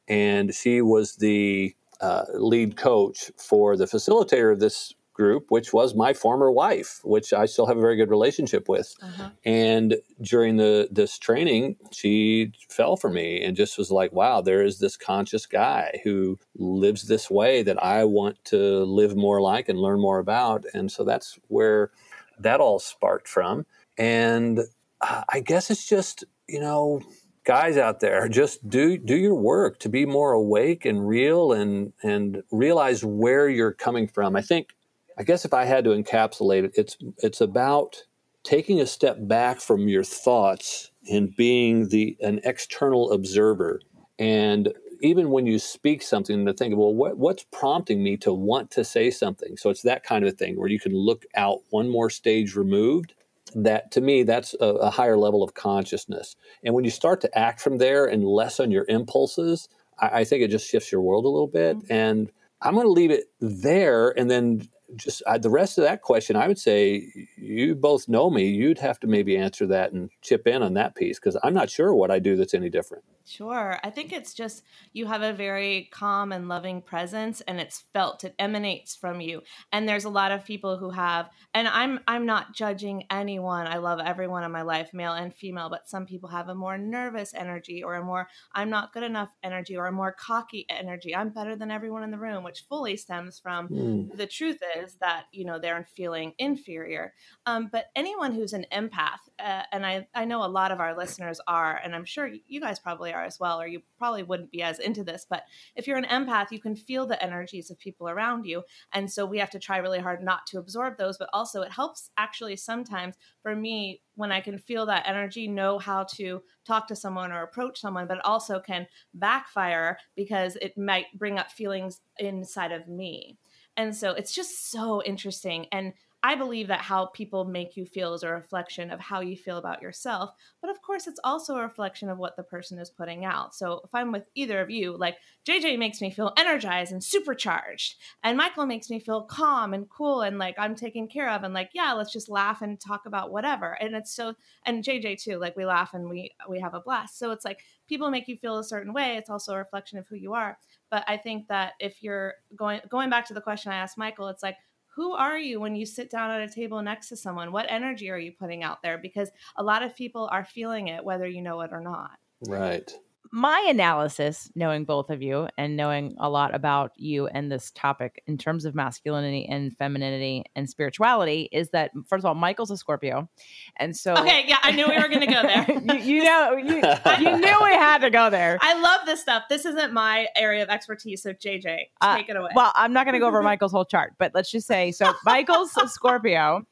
and she was the uh, lead coach for the facilitator of this group, which was my former wife, which I still have a very good relationship with. Uh-huh. And during the this training, she fell for me and just was like, "Wow, there is this conscious guy who lives this way that I want to live more like and learn more about." And so that's where that all sparked from. And uh, I guess it's just you know guys out there just do do your work to be more awake and real and and realize where you're coming from i think I guess if I had to encapsulate it, it's it's about taking a step back from your thoughts and being the an external observer. And even when you speak something, to think, well, what, what's prompting me to want to say something? So it's that kind of a thing where you can look out one more stage removed. That to me, that's a, a higher level of consciousness. And when you start to act from there and less on your impulses, I, I think it just shifts your world a little bit. Mm-hmm. And I'm going to leave it there and then just I, the rest of that question, I would say you both know me. You'd have to maybe answer that and chip in on that piece because I'm not sure what I do that's any different. Sure. I think it's just you have a very calm and loving presence and it's felt it emanates from you. And there's a lot of people who have and I'm I'm not judging anyone. I love everyone in my life, male and female, but some people have a more nervous energy or a more I'm not good enough energy or a more cocky energy. I'm better than everyone in the room, which fully stems from mm. the truth is that, you know, they're feeling inferior. Um, but anyone who's an empath, uh, and I I know a lot of our listeners are and I'm sure you guys probably as well, or you probably wouldn't be as into this. But if you're an empath, you can feel the energies of people around you. And so we have to try really hard not to absorb those, but also it helps actually sometimes for me when I can feel that energy, know how to talk to someone or approach someone, but it also can backfire because it might bring up feelings inside of me. And so it's just so interesting. And I believe that how people make you feel is a reflection of how you feel about yourself. But of course, it's also a reflection of what the person is putting out. So if I'm with either of you, like JJ makes me feel energized and supercharged, and Michael makes me feel calm and cool and like I'm taken care of, and like, yeah, let's just laugh and talk about whatever. And it's so, and JJ too, like we laugh and we we have a blast. So it's like people make you feel a certain way. It's also a reflection of who you are. But I think that if you're going going back to the question I asked Michael, it's like who are you when you sit down at a table next to someone? What energy are you putting out there? Because a lot of people are feeling it, whether you know it or not. Right my analysis, knowing both of you and knowing a lot about you and this topic in terms of masculinity and femininity and spirituality, is that first of all, Michael's a Scorpio, and so okay, yeah, I knew we were going to go there. you, you, know, you, you, knew we had to go there. I love this stuff. This isn't my area of expertise, so JJ, uh, take it away. Well, I'm not going to go over Michael's whole chart, but let's just say so. Michael's a Scorpio,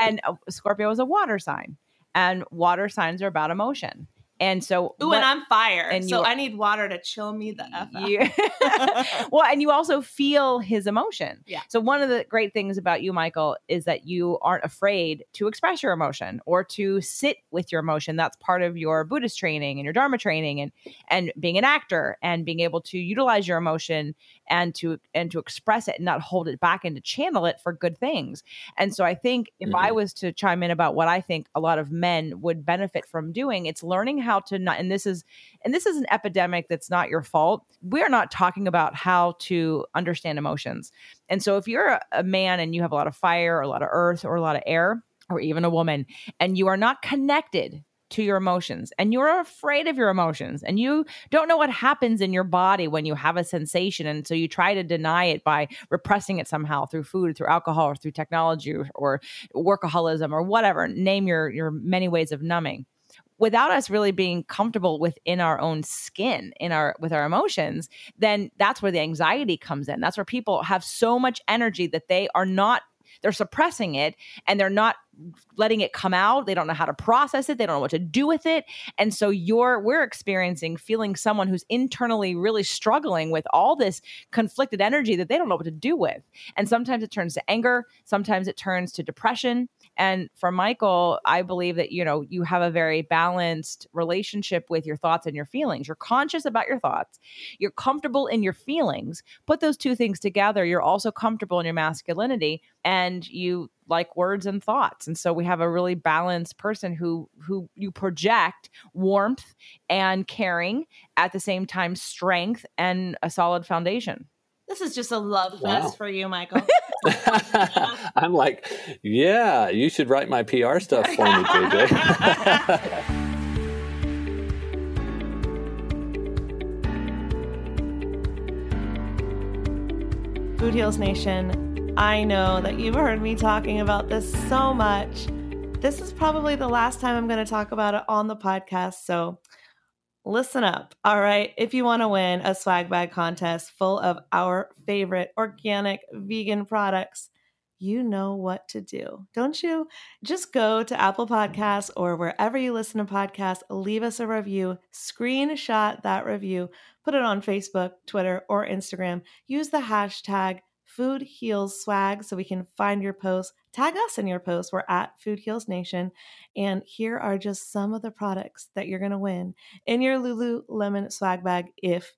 and Scorpio is a water sign, and water signs are about emotion. And so, ooh, what, and I'm fire, and so I need water to chill me the f out. well, and you also feel his emotion. Yeah. So one of the great things about you, Michael, is that you aren't afraid to express your emotion or to sit with your emotion. That's part of your Buddhist training and your Dharma training, and and being an actor and being able to utilize your emotion and to and to express it and not hold it back and to channel it for good things. And so I think if mm-hmm. I was to chime in about what I think a lot of men would benefit from doing, it's learning how to not and this is and this is an epidemic that's not your fault. We're not talking about how to understand emotions. And so if you're a, man and you have a lot of fire or a lot of earth or a lot of air, or even a woman, and you are not connected to your emotions and you're afraid of your emotions and you don't know what happens in your body when you have a sensation and so you try to deny it by repressing it somehow through food through alcohol or through technology or workaholism or whatever name your your many ways of numbing without us really being comfortable within our own skin in our with our emotions then that's where the anxiety comes in that's where people have so much energy that they are not they're suppressing it and they're not letting it come out. They don't know how to process it. They don't know what to do with it. And so you're we're experiencing feeling someone who's internally really struggling with all this conflicted energy that they don't know what to do with. And sometimes it turns to anger, sometimes it turns to depression. And for Michael, I believe that, you know, you have a very balanced relationship with your thoughts and your feelings. You're conscious about your thoughts, you're comfortable in your feelings. Put those two things together, you're also comfortable in your masculinity and you like words and thoughts and so we have a really balanced person who who you project warmth and caring at the same time strength and a solid foundation this is just a love wow. fest for you michael i'm like yeah you should write my pr stuff for me jj Food Heals Nation, I know that you've heard me talking about this so much. This is probably the last time I'm going to talk about it on the podcast. So listen up. All right. If you want to win a swag bag contest full of our favorite organic vegan products, you know what to do, don't you? Just go to Apple Podcasts or wherever you listen to podcasts, leave us a review, screenshot that review, put it on Facebook, Twitter, or Instagram. Use the hashtag Food Heals Swag so we can find your post. Tag us in your post. We're at Food Heals Nation. And here are just some of the products that you're going to win in your Lululemon swag bag if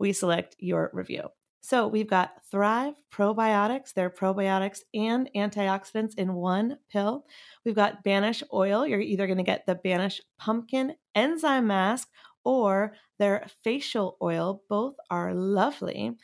we select your review. So we've got Thrive Probiotics. They're probiotics and antioxidants in one pill. We've got Banish Oil. You're either going to get the Banish Pumpkin Enzyme Mask or their facial oil. Both are lovely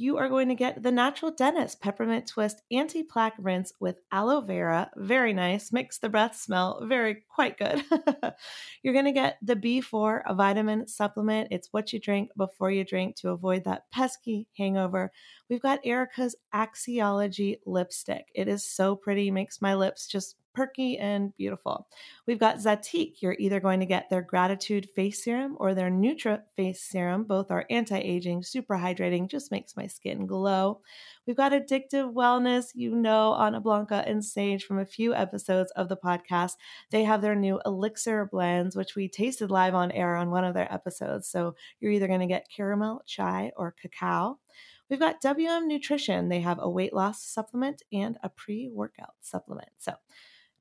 you are going to get the Natural Dentist Peppermint Twist Anti Plaque Rinse with aloe vera. Very nice. Makes the breath smell very quite good. You're going to get the B4 a vitamin supplement. It's what you drink before you drink to avoid that pesky hangover. We've got Erica's Axiology lipstick. It is so pretty, makes my lips just perky and beautiful. We've got Zatique. You're either going to get their Gratitude Face Serum or their Nutra Face Serum. Both are anti aging, super hydrating, just makes my skin glow. We've got Addictive Wellness. You know Ana Blanca and Sage from a few episodes of the podcast. They have their new Elixir blends, which we tasted live on air on one of their episodes. So you're either going to get caramel, chai, or cacao. We've got WM Nutrition. They have a weight loss supplement and a pre workout supplement. So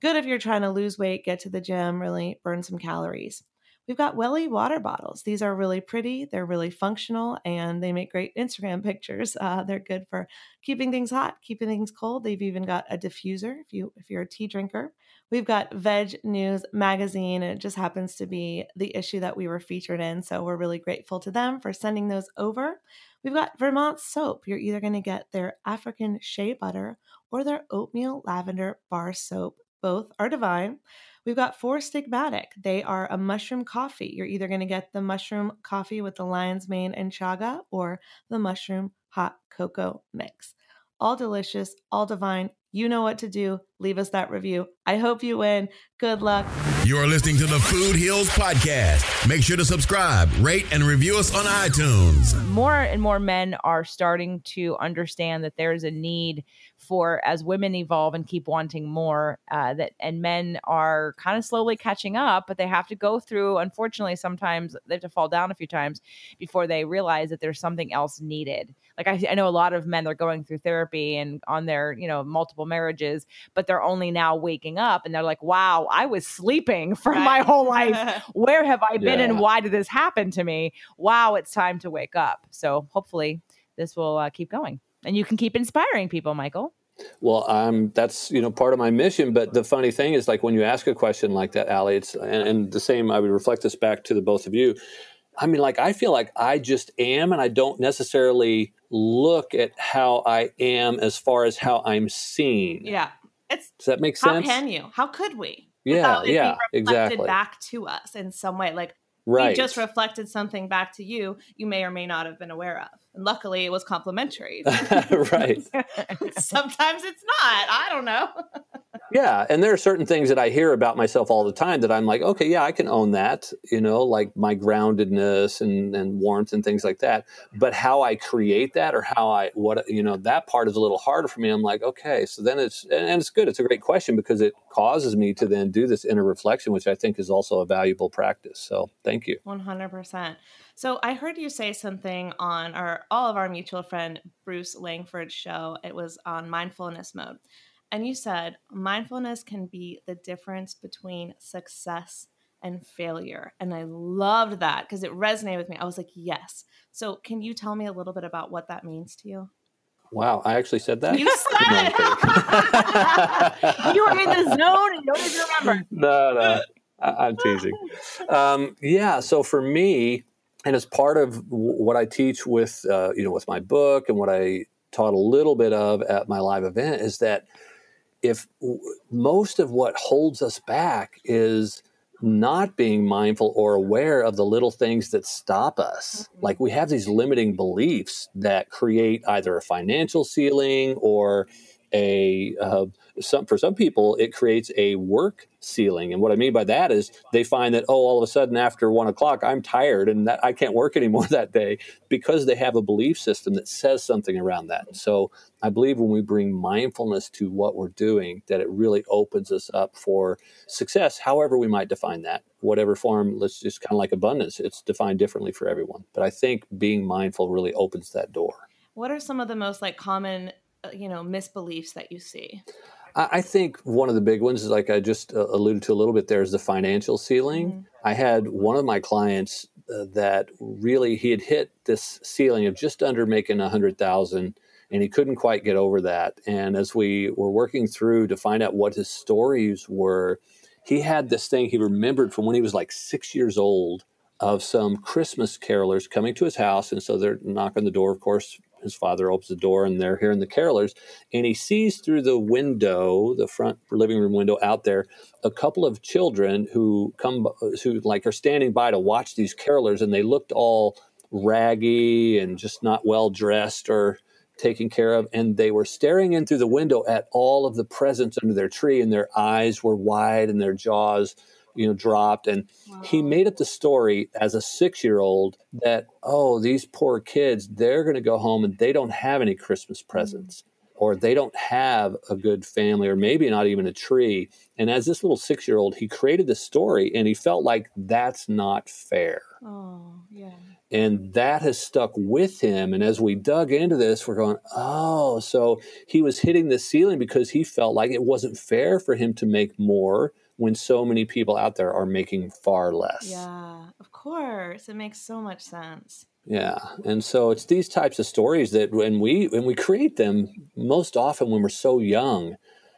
Good if you're trying to lose weight, get to the gym, really burn some calories. We've got Welly water bottles. These are really pretty, they're really functional, and they make great Instagram pictures. Uh, they're good for keeping things hot, keeping things cold. They've even got a diffuser if you if you're a tea drinker. We've got Veg News magazine, and it just happens to be the issue that we were featured in. So we're really grateful to them for sending those over. We've got Vermont soap. You're either going to get their African shea butter or their oatmeal lavender bar soap both are divine. We've got Four Sigmatic. They are a mushroom coffee. You're either going to get the mushroom coffee with the lion's mane and chaga or the mushroom hot cocoa mix. All delicious, all divine. You know what to do. Leave us that review. I hope you win. Good luck. You are listening to the Food Heals Podcast. Make sure to subscribe, rate, and review us on iTunes. More and more men are starting to understand that there is a need for as women evolve and keep wanting more uh, that and men are kind of slowly catching up but they have to go through unfortunately sometimes they have to fall down a few times before they realize that there's something else needed like I, I know a lot of men they're going through therapy and on their you know multiple marriages but they're only now waking up and they're like wow i was sleeping for right. my whole life where have i been yeah. and why did this happen to me wow it's time to wake up so hopefully this will uh, keep going and you can keep inspiring people, Michael. Well, um, that's you know part of my mission. But the funny thing is, like when you ask a question like that, Allie, it's and, and the same. I would reflect this back to the both of you. I mean, like I feel like I just am, and I don't necessarily look at how I am as far as how I'm seen. Yeah, it's does that make sense? How can you? How could we? Yeah, yeah, exactly. Back to us in some way, like right. we just reflected something back to you. You may or may not have been aware of. And luckily, it was complimentary. right. Sometimes it's not. I don't know. yeah. And there are certain things that I hear about myself all the time that I'm like, okay, yeah, I can own that, you know, like my groundedness and, and warmth and things like that. But how I create that or how I, what, you know, that part is a little harder for me. I'm like, okay, so then it's, and it's good. It's a great question because it causes me to then do this inner reflection, which I think is also a valuable practice. So thank you. 100%. So I heard you say something on our all of our mutual friend Bruce Langford's show. It was on mindfulness mode. and you said mindfulness can be the difference between success and failure. And I loved that because it resonated with me. I was like, yes. So, can you tell me a little bit about what that means to you? Wow, I actually said that. You said it. you were in the zone and you don't even remember. No, no, I, am teasing. Um, yeah, so for me, and as part of what I teach with, uh, you know, with my book and what I taught a little bit of at my live event is that if most of what holds us back is not being mindful or aware of the little things that stop us. Mm-hmm. Like we have these limiting beliefs that create either a financial ceiling or a uh, some for some people it creates a work ceiling. And what i mean by that is they find that oh all of a sudden after one o'clock i'm tired and that i can't work anymore that day because they have a belief system that says something around that. So i believe when we bring mindfulness to what we're doing that it really opens us up for success however we might define that. Whatever form let's just kind of like abundance it's defined differently for everyone. But i think being mindful really opens that door. What are some of the most like common uh, you know misbeliefs that you see I think one of the big ones is like I just uh, alluded to a little bit there is the financial ceiling. Mm-hmm. I had one of my clients uh, that really he had hit this ceiling of just under making a hundred thousand and he couldn't quite get over that. And as we were working through to find out what his stories were, he had this thing he remembered from when he was like six years old of some Christmas carolers coming to his house. And so they're knocking the door, of course, his father opens the door and they're hearing the carolers and he sees through the window the front living room window out there a couple of children who come who like are standing by to watch these carolers and they looked all raggy and just not well dressed or taken care of and they were staring in through the window at all of the presents under their tree and their eyes were wide and their jaws you know dropped and wow. he made up the story as a six year old that oh these poor kids they're going to go home and they don't have any christmas presents mm-hmm. or they don't have a good family or maybe not even a tree and as this little six year old he created this story and he felt like that's not fair oh yeah and that has stuck with him. And as we dug into this, we're going, oh, so he was hitting the ceiling because he felt like it wasn't fair for him to make more when so many people out there are making far less. Yeah, of course. It makes so much sense. Yeah. And so it's these types of stories that when we when we create them most often when we're so young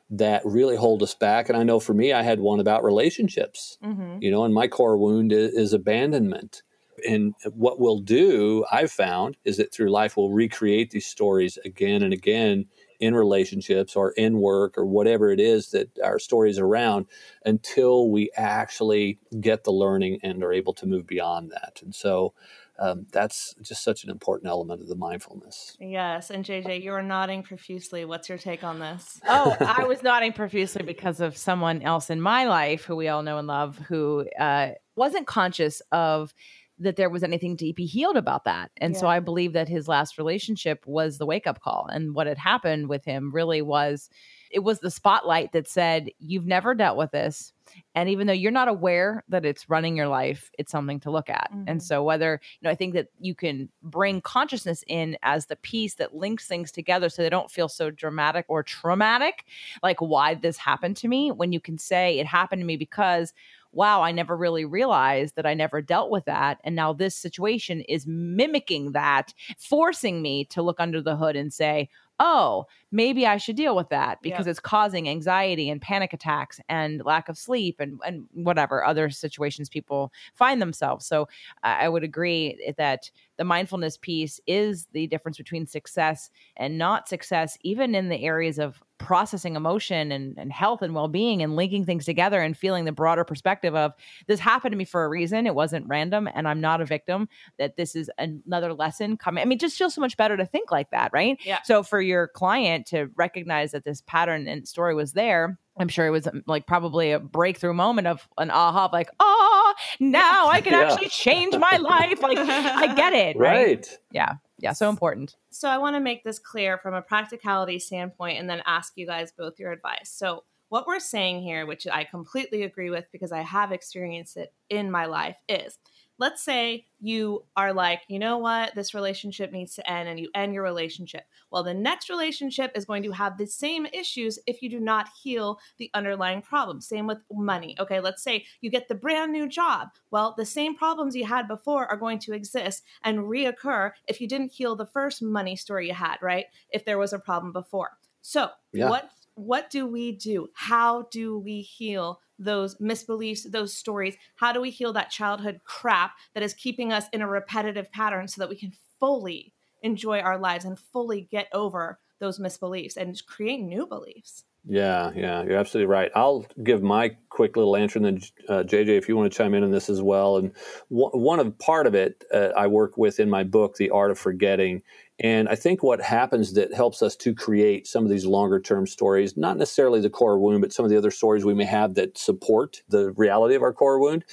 that really hold us back. And I know for me, I had one about relationships, mm-hmm. you know, and my core wound is, is abandonment. And what we'll do, I've found, is that through life we'll recreate these stories again and again in relationships or in work or whatever it is that our story is around until we actually get the learning and are able to move beyond that. And so um, that's just such an important element of the mindfulness. Yes. And JJ, you are nodding profusely. What's your take on this? Oh, I was nodding profusely because of someone else in my life who we all know and love who uh, wasn't conscious of that there was anything to be healed about that. And yeah. so I believe that his last relationship was the wake up call. And what had happened with him really was it was the spotlight that said, You've never dealt with this. And even though you're not aware that it's running your life, it's something to look at. Mm-hmm. And so, whether, you know, I think that you can bring consciousness in as the piece that links things together so they don't feel so dramatic or traumatic, like why this happened to me, when you can say it happened to me because wow, I never really realized that I never dealt with that. And now this situation is mimicking that, forcing me to look under the hood and say, oh, maybe I should deal with that because it's causing anxiety and panic attacks and lack of sleep and, and whatever other situations people find themselves. So I would agree that the mindfulness piece is the difference between success and not success, even in the areas of processing emotion and, and health and well-being and linking things together and feeling the broader perspective of this happened to me for a reason it wasn't random and i'm not a victim that this is another lesson coming i mean just feels so much better to think like that right yeah so for your client to recognize that this pattern and story was there I'm sure it was um, like probably a breakthrough moment of an aha, of like, oh, now I can yeah. actually change my life. Like, I get it. Right? right. Yeah. Yeah. So important. So, I want to make this clear from a practicality standpoint and then ask you guys both your advice. So, what we're saying here, which I completely agree with because I have experienced it in my life, is let's say you are like, you know what, this relationship needs to end, and you end your relationship. Well, the next relationship is going to have the same issues if you do not heal the underlying problem. Same with money. Okay, let's say you get the brand new job. Well, the same problems you had before are going to exist and reoccur if you didn't heal the first money story you had, right? If there was a problem before. So, Yeah. what what do we do? How do we heal those misbeliefs, those stories? How do we heal that childhood crap that is keeping us in a repetitive pattern so that we can fully enjoy our lives and fully get over those misbeliefs and create new beliefs? Yeah, yeah, you're absolutely right. I'll give my quick little answer, and then uh, JJ, if you want to chime in on this as well. And w- one of part of it uh, I work with in my book, The Art of Forgetting. And I think what happens that helps us to create some of these longer term stories, not necessarily the core wound, but some of the other stories we may have that support the reality of our core wound,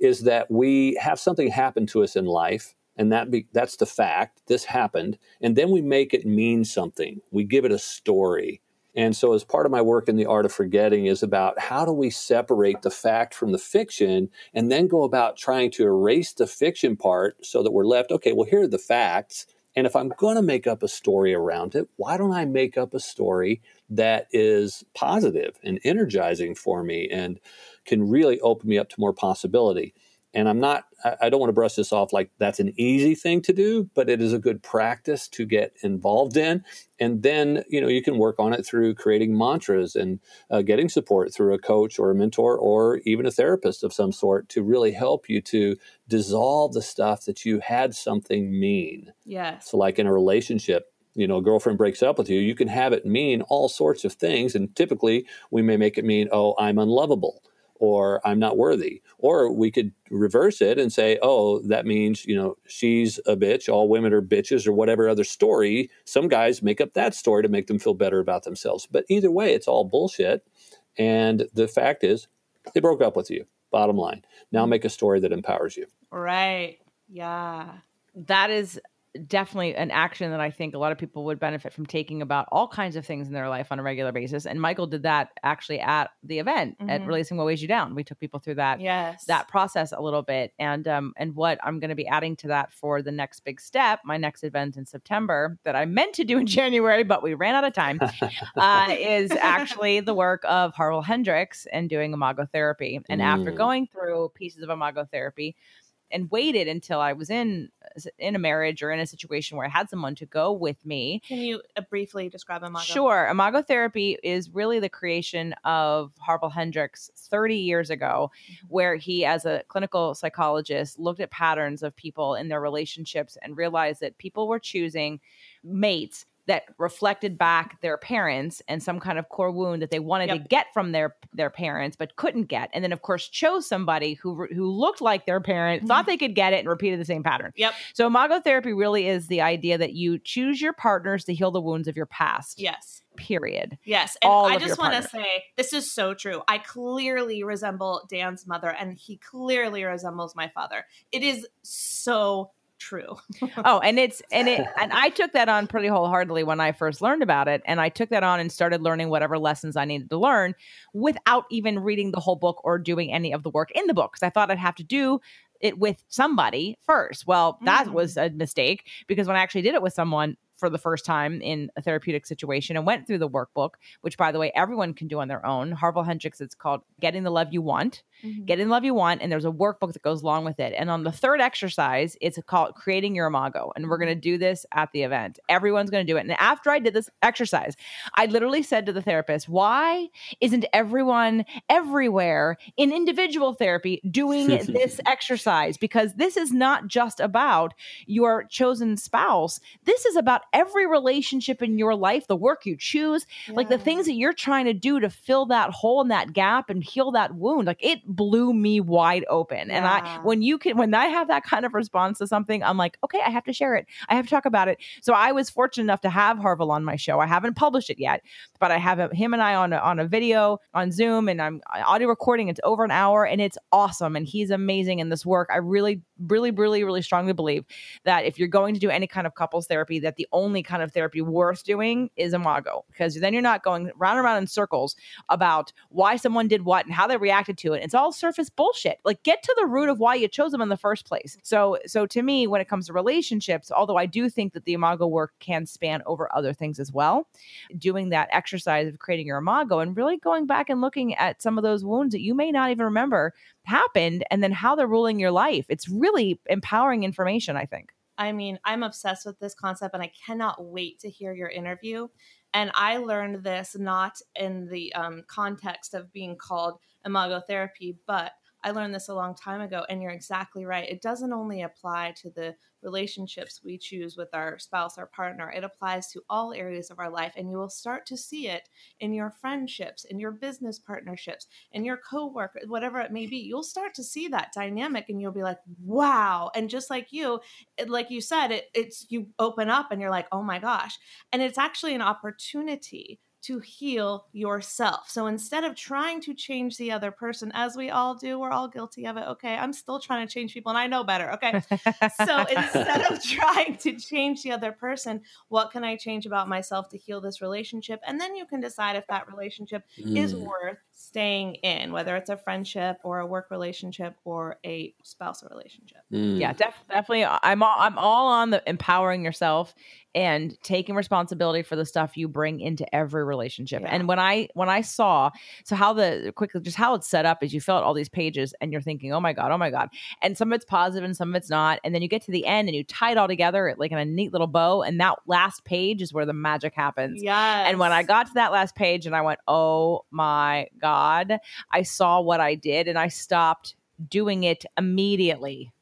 is that we have something happen to us in life and that be, that's the fact this happened and then we make it mean something. We give it a story. And so as part of my work in the art of forgetting is about how do we separate the fact from the fiction and then go about trying to erase the fiction part so that we're left okay well here are the facts and if i'm going to make up a story around it why don't i make up a story that is positive and energizing for me and can really open me up to more possibility and I'm not, I don't want to brush this off like that's an easy thing to do, but it is a good practice to get involved in. And then, you know, you can work on it through creating mantras and uh, getting support through a coach or a mentor or even a therapist of some sort to really help you to dissolve the stuff that you had something mean. Yes. So, like in a relationship, you know, a girlfriend breaks up with you, you can have it mean all sorts of things. And typically, we may make it mean, oh, I'm unlovable or I'm not worthy. Or we could reverse it and say, oh, that means, you know, she's a bitch, all women are bitches, or whatever other story. Some guys make up that story to make them feel better about themselves. But either way, it's all bullshit. And the fact is, they broke up with you, bottom line. Now mm. make a story that empowers you. Right. Yeah. that is definitely an action that I think a lot of people would benefit from taking about all kinds of things in their life on a regular basis. And Michael did that actually at the event at Mhm. Releasing What Weighs You Down. We took people through that Yes. that process a little bit and um and what i'm going to be adding to that for the next big step my next event in september that i meant to do in january but we ran out of time uh, is actually the work of harville hendricks and doing imago therapy and after Mm. going through pieces of imago therapy and waited until i was in in a marriage or in a situation where i had someone to go with me Can you uh, briefly describe Imago? Sure. Imago therapy is really the creation of Harville Hendricks 30 years ago, where he, as a clinical psychologist, looked at patterns of people in their relationships and realized that people were choosing mates that reflected back their parents and some kind of core wound that they wanted to get from their their parents but couldn't get and then of course chose somebody who who looked like their parent thought mm-hmm. they could get it and repeated the same pattern Yep. so imago therapy really is the idea that you choose your partners to heal the wounds of your past Yes. period Yes. And All I just want to say this is so true. I clearly resemble Dan's mother, and he clearly resembles my father. It is so true. oh and it's and it and i took that on pretty wholeheartedly when i first learned about it and i took that on and started learning whatever lessons i needed to learn without even reading the whole book or doing any of the work in the book because i thought i'd have to do it with somebody first well that Mm. was a mistake because when i actually did it with someone for the first time in a therapeutic situation and went through the workbook which by the way everyone can do on their own harville hendricks it's called getting the love you want Mm-hmm. get in the love you want and there's a workbook that goes along with it. And on the third exercise it's called creating your imago and we're going to mm-hmm. do this at the event. Everyone's going to do it. And after i did this exercise i literally said to the therapist why isn't everyone everywhere in individual therapy doing this exercise? Because this is not just about your chosen spouse. This is about every relationship in your life the work you choose like the things that you're trying to do to fill that hole and that gap and heal that wound. Like it blew me wide open. And i when you can when i have that kind of response to something i'm like okay i have to share it. I have to talk about it. So i was fortunate enough to have harville on my show. I haven't published it yet but i have him and i on a, on a video on zoom and i'm audio recording it's over an hour and it's awesome and he's amazing in this work. I really really really really strongly believe that if you're going to do any kind of couples therapy that the only kind of therapy worth doing is Imago because then you're not going round and round in circles about why someone did what and how they reacted to it. It's all surface bullshit. Like get to the root of why you chose them in the first place. So so to me when it comes to relationships, although I do think that the Imago work can span over other things as well, doing that exercise of creating your Imago and really going back and looking at some of those wounds that you may not even remember happened and then how they're ruling your life. It's really empowering information, I think. I mean, I'm obsessed with this concept and I cannot wait to hear your interview. And I learned this not in the um, context of being called imago therapy, but I learned this a long time ago. And you're exactly right. It doesn't only apply to the relationships we choose with our spouse, our partner, it applies to all areas of our life. And you will start to see it in your friendships, in your business partnerships, in your coworkers, whatever it may be. You'll start to see that dynamic and you'll be like, wow. And just like you, it, like you said, it, it's you open up and you're like, oh my gosh. And it's actually an opportunity to heal yourself. So instead of trying to change the other person, as we all do, we're all guilty of it. Okay, I'm still trying to change people and I know better. Okay. so instead of trying to change the other person, what can I change about myself to heal this relationship? And then you can decide if that relationship mm. is worth staying in, whether it's a friendship or a work relationship or a spousal relationship. Mm. Yeah, def- definitely. I'm all, I'm all on the empowering yourself and taking responsibility for the stuff you bring into every relationship. Yeah. And when I when I saw so how the quickly just how it's set up is you fill out all these pages and you're thinking, oh my god, oh my god, and some of it's positive and some of it's not, and then you get to the end and you tie it all together like in a neat little bow, and that last page is where the magic happens. Yeah. And when I got to that last page and I went, oh my god, I saw what I did and I stopped doing it immediately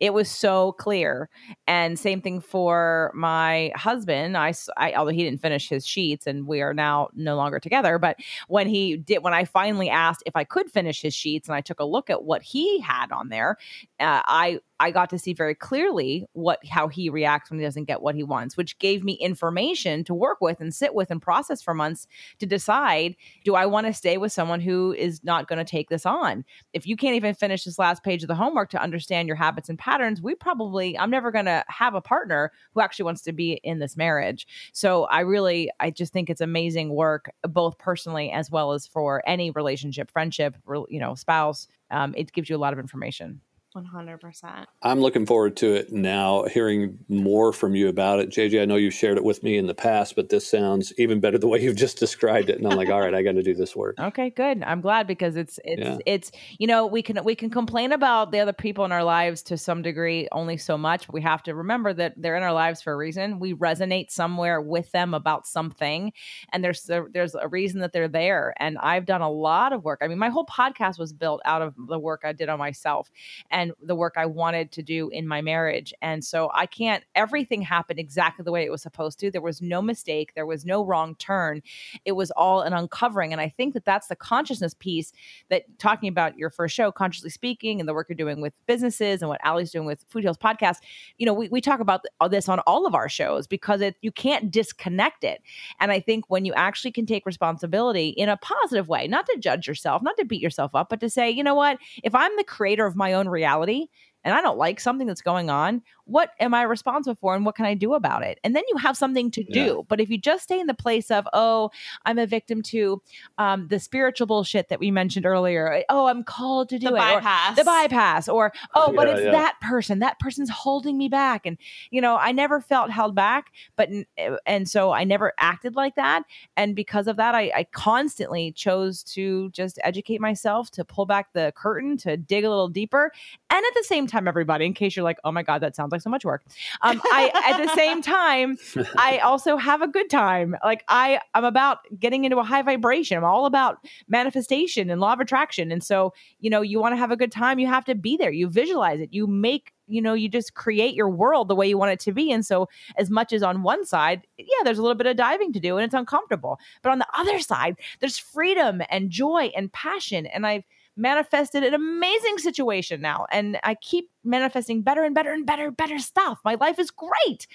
it was so clear. And same thing for my husband. I, I although he didn't finish his sheets and we are now no longer together, but when he did, when I finally asked if I could finish his sheets and I took a look at what he had on there, uh, I I got to see very clearly what how he reacts when he doesn't get what he wants, which gave me information to work with and sit with and process for months to decide do I want to stay with someone who is not going to take this on? If you can't even finish this last page of the homework to understand your habits and patterns, we probably I'm never going to have a partner who actually wants to be in this marriage. So I really I just think it's amazing work both personally as well as for any relationship, friendship, you know, spouse. Um, it gives you a lot of information. 100%. I'm looking forward to it now, hearing more from you about it. JJ, I know you've shared it with me in the past, but this sounds even better the way you've just described it. And I'm like, all right, I got to do this work. Okay, good. I'm glad because it's, it's, yeah. it's, you know, we can, we can complain about the other people in our lives to some degree only so much. But we have to remember that they're in our lives for a reason. We resonate somewhere with them about something. And there's, there's a reason that they're there. And I've done a lot of work. I mean, my whole podcast was built out of the work I did on myself. And the work I wanted to do in my marriage. And so I can't, everything happened exactly the way it was supposed to. There was no mistake, there was no wrong turn. It was all an uncovering. And I think that that's the consciousness piece that talking about your first show, Consciously Speaking, and the work you're doing with businesses and what Allie's doing with Food Heals Podcast. You know, we, we talk about uh, this on all of our shows because it you can't disconnect it. And I think when you actually can take responsibility in a positive way, not to judge yourself, not to beat yourself up, but to say, you know what, if I'm the creator of my own reality, reality and I don't like something that's going on, what am I responsible for and what can I do about it? And then you have something to do. Yeah. But if you just stay in the place of, oh, I'm a victim to um, the spiritual bullshit that we mentioned earlier. Eh, oh, I'm called to do the it. Bypass. the bypass. Or, oh, yeah, but it's yeah. that person. That person's holding me back. And, you know, I never felt held back. But, eh, and so I never acted like that. And because of that, I, I constantly chose to just educate myself, to pull back the curtain, to dig a little deeper. And at the same time, everybody, in case you're like, oh my God, that sounds like like so much work. Um, I at the same time, I also have a good time. Like I, I'm about getting into a high vibration. I'm all about manifestation and law of attraction. And so, you know, you want to have a good time, you have to be there. You visualize it. You make you know you just create your world the way you want it to be and so as much as on one side yeah there's a little bit of diving to do and it's uncomfortable but on the other side there's freedom and joy and passion and i've manifested an amazing situation now. And I keep manifesting better and better and better, better stuff. My life is great.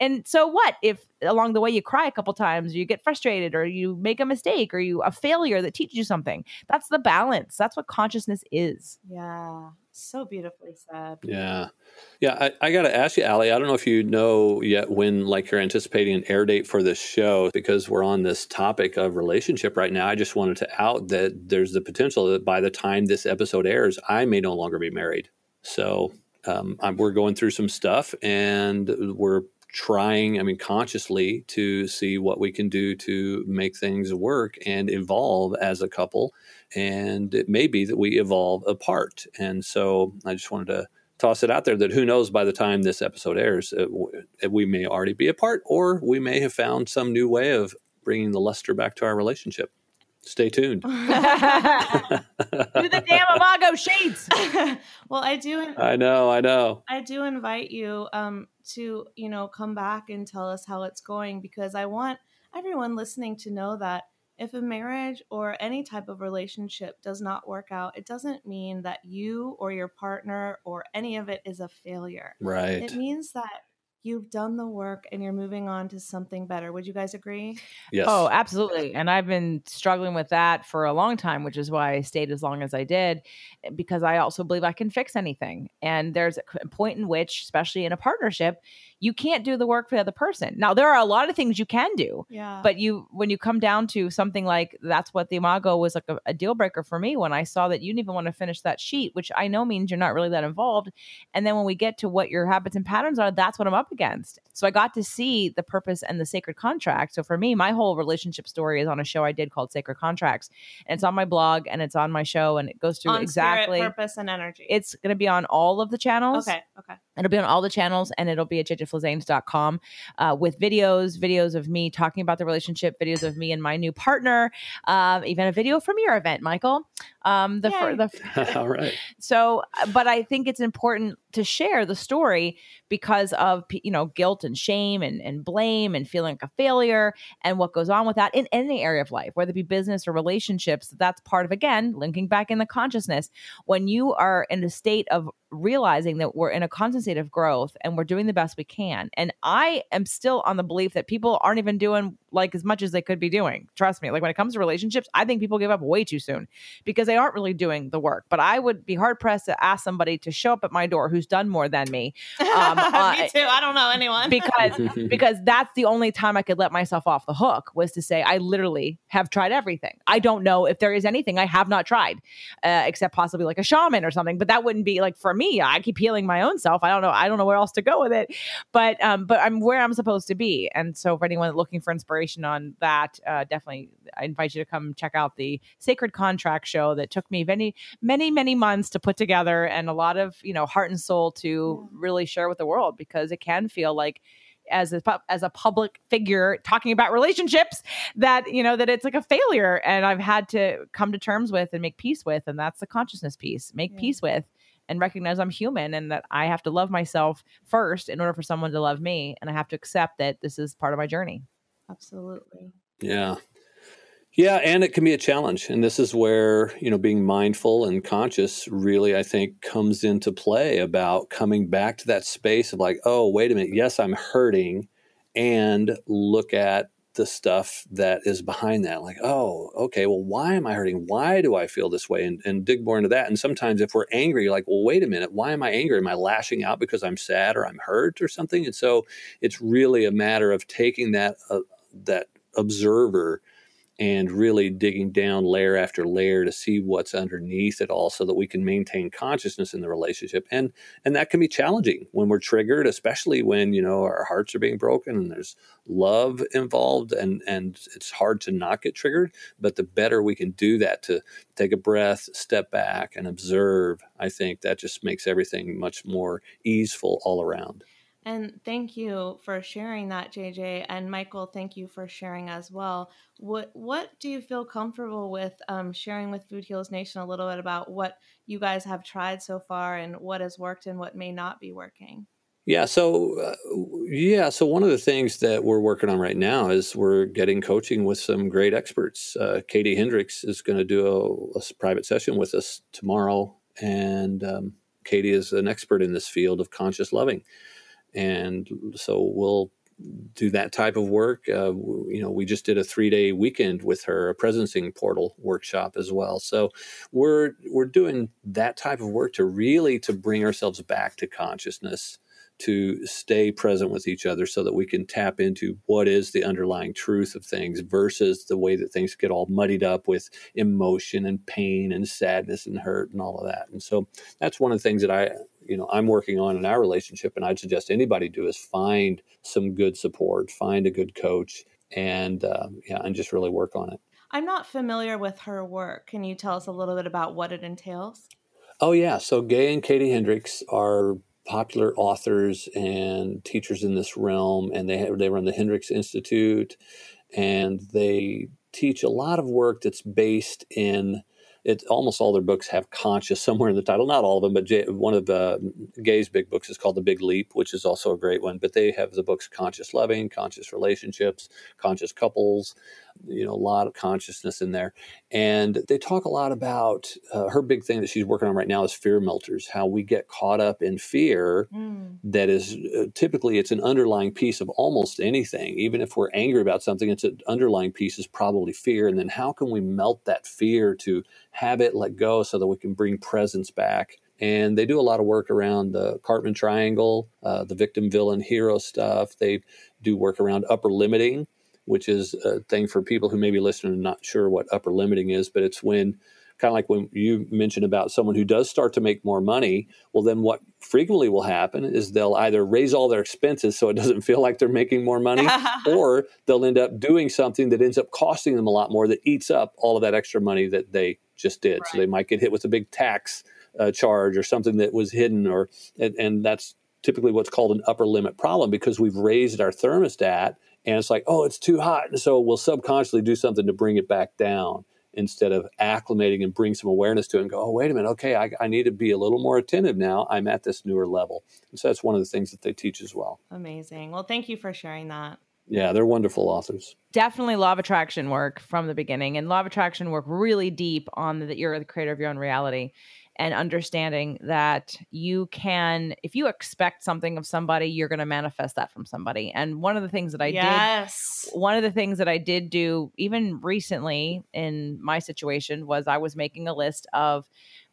And so what if along the way you cry a couple times, or you get frustrated, or you make a mistake, or you a failure that teaches you something? That's the balance. That's what consciousness is. Yeah So beautifully said. Yeah. Yeah. I, I got to ask you, Allie, I don't know if you know yet when, like, you're anticipating an air date for this show because we're on this topic of relationship right now. I just wanted to out that there's the potential that by the time this episode airs, I may no longer be married. So um, we're going through some stuff and we're trying, I mean, consciously to see what we can do to make things work and evolve as a couple. And it may be that we evolve apart. And so I just wanted to toss it out there that who knows by the time this episode airs, it, it, we may already be apart or we may have found some new way of bringing the luster back to our relationship. Stay tuned. Do the damn Imago sheets. well, I do. I know. I know. I do invite you um, to, you know, come back and tell us how it's going because I want everyone listening to know that if a marriage or any type of relationship does not work out, it doesn't mean that you or your partner or any of it is a failure. Right. It means that you've done the work and you're moving on to something better. Would you guys agree? Yes. Oh, absolutely. And I've been struggling with that for a long time, which is why I stayed as long as I did, eh, because I also believe I can fix anything. And there's a point in which, especially in a partnership, you can't do the work for the other person. Now, there are a lot of things you can do. Yeah. But you when you come down to something like that's what the Imago was like a, a deal breaker for me when I saw that you didn't even want to finish that sheet, which I know means you're not really that involved. And then when we get to what your habits and patterns are, that's what I'm up against. So I got to see the purpose and the sacred contract. So for me, my whole relationship story is on a show I did called Sacred Contracts. And it's on my blog and it's on my show and it goes through on exactly spirit, purpose and energy. It's going to be on all of the channels. Okay. Okay. It'll be on all the channels and it'll be at jjflizanes.com uh, with videos, videos of me talking about the relationship, videos of me and my new partner, um, even a video from your event, Michael. Um, the, fir- the all right. So, uh, but I think it's important to share the story because of you know guilt and shame and, and blame and feeling like a failure and what goes on with that in any area of life whether it be business or relationships. That's part of again linking back in the consciousness. When you are in a state of realizing that we're in a constant state of growth and we're doing the best we can and i am still on the belief that people aren't even doing like as much as they could be doing trust me. Like when it comes to relationships i think people give up way too soon because they aren't really doing the work. But i would be hard pressed to ask somebody to show up at my door who's done more than me um, uh, me too. I don't know anyone. because because that's the only time i could let myself off the hook was to say i literally have tried everything. I don't know if there is anything i have not tried uh, except possibly like a shaman or something. But that wouldn't be like for me. I keep healing my own self. I don't know. I don't know where else to go with it. But um but i'm where i'm supposed to be. And so for anyone looking for inspiration on that uh, definitely i invite you to come check out the sacred contract show that took me many many many months to put together and a lot of you know heart and soul to yeah. really share with the world because it can feel like as a as a public figure talking about relationships that you know that it's like a failure and I've had to come to terms with and make peace with and that's the consciousness piece make yeah. peace with and recognize I'm human and that I have to love myself first in order for someone to love me and I have to accept that this is part of my journey absolutely yeah yeah, and it can be a challenge. And this is where, you know, being mindful and conscious really, I think, comes into play about coming back to that space of like, oh, wait a minute, yes, I'm hurting, and look at the stuff that is behind that. Like, oh, okay, well, why am I hurting? Why do I feel this way? And, and dig more into that. And sometimes if we're angry, you're like, well, wait a minute, why am I angry? Am I lashing out because I'm sad or I'm hurt or something? And so it's really a matter of taking that, uh, that observer and really digging down layer after layer to see what's underneath it all so that we can maintain consciousness in the relationship. And and that can be challenging when we're triggered especially when you know our hearts are being broken and there's love involved and and it's hard to not get triggered. But the better we can do that to take a breath step back and observe i think that just makes everything much more easeful all around and thank you for sharing that, JJ. And Michael, thank you for sharing as well. What what do you feel comfortable with um, sharing with Food Heals Nation a little bit about what you guys have tried so far and what has worked and what may not be working? Yeah, so uh, yeah, so one of the things that we're working on right now is we're getting coaching with some great experts. Uh, Katie Hendricks is going to do a, a, private session with us tomorrow, and um, Katie is an expert in this field of conscious loving and so we'll do that type of work. Uh, you know, we just did a three day weekend with her, a presencing portal workshop as well. So we're we're doing that type of work to really to bring ourselves back to consciousness to stay present with each other so that we can tap into what is the underlying truth of things versus the way that things get all muddied up with emotion and pain and sadness and hurt and all of that. And so that's one of the things that I, you know, I'm working on in our relationship and I'd suggest anybody do is find some good support, find a good coach and uh, yeah, and just really work on it. I'm not familiar with her work. Can you tell us a little bit about what it entails? Oh yeah, so Gay and Katie Hendricks are popular authors and teachers in this realm, and they have, they run the Hendricks Institute, and they teach a lot of work that's based in it. Almost all their books have conscious somewhere in the title. Not all of them, but J, one of uh, Gay's big books is called The Big Leap, which is also a great one. But they have the books Conscious Loving, Conscious Relationships, Conscious Couples, you know a lot of consciousness in there. And they talk a lot about uh, her big thing that she's working on right now is fear melters how we get caught up in fear mm. that is uh, typically it's an underlying piece of almost anything. Even if we're angry about something it's an underlying piece is probably fear. And then how can we melt that fear to have it let go so that we can bring presence back? And they do a lot of work around the Karpman triangle, uh, the victim, villain, hero stuff. They do work around upper limiting, which is a thing for people who may be listening and not sure what upper limiting is, but it's when kind of like when you mentioned about someone who does start to make more money, well, then what frequently will happen is they'll either raise all their expenses so it doesn't feel like they're making more money, or they'll end up doing something that ends up costing them a lot more that eats up all of that extra money that they just did. Right. So they might get hit with a big tax uh, charge or something that was hidden, or and, and that's typically what's called an upper limit problem because we've raised our thermostat and it's like, oh, it's too hot. And so we'll subconsciously do something to bring it back down instead of acclimating and bring some awareness to it and go, oh, wait a minute, okay, I, I, need to be a little more attentive now. I'm at this newer level. And so that's one of the things that they teach as well. Amazing. Well, thank you for sharing that. Yeah, they're wonderful authors. Definitely law of attraction work from the beginning, and law of attraction work really deep on that you're the creator of your own reality and understanding that you can if you expect something of somebody you're going to manifest that from somebody and one of the things that i yes. did one of the things that i did do even recently in my situation was i was making a list of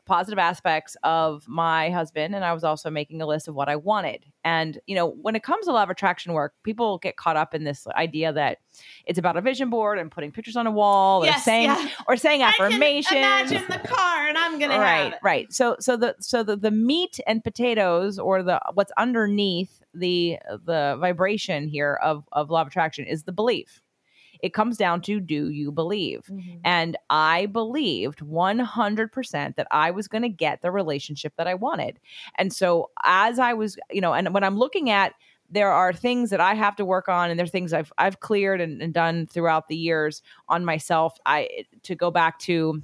positive aspects of my husband and I was also making a list of what I wanted. And you know, when it comes to law of attraction work, people get caught up in this idea that it's about a vision board and putting pictures on a wall yes, or saying yeah. or saying affirmation. imagine the car and I'm going to Right, right. So so the so the the meat and potatoes or the what's underneath the the vibration here of of law of attraction is the belief it comes down to do you believe? Mm-hmm. And I believed 100% that I was going to get the relationship that I wanted. And so as I was, you know, and when I'm looking at there are things that I have to work on, and there are things I've I've cleared and, and done throughout the years on myself. I to go back to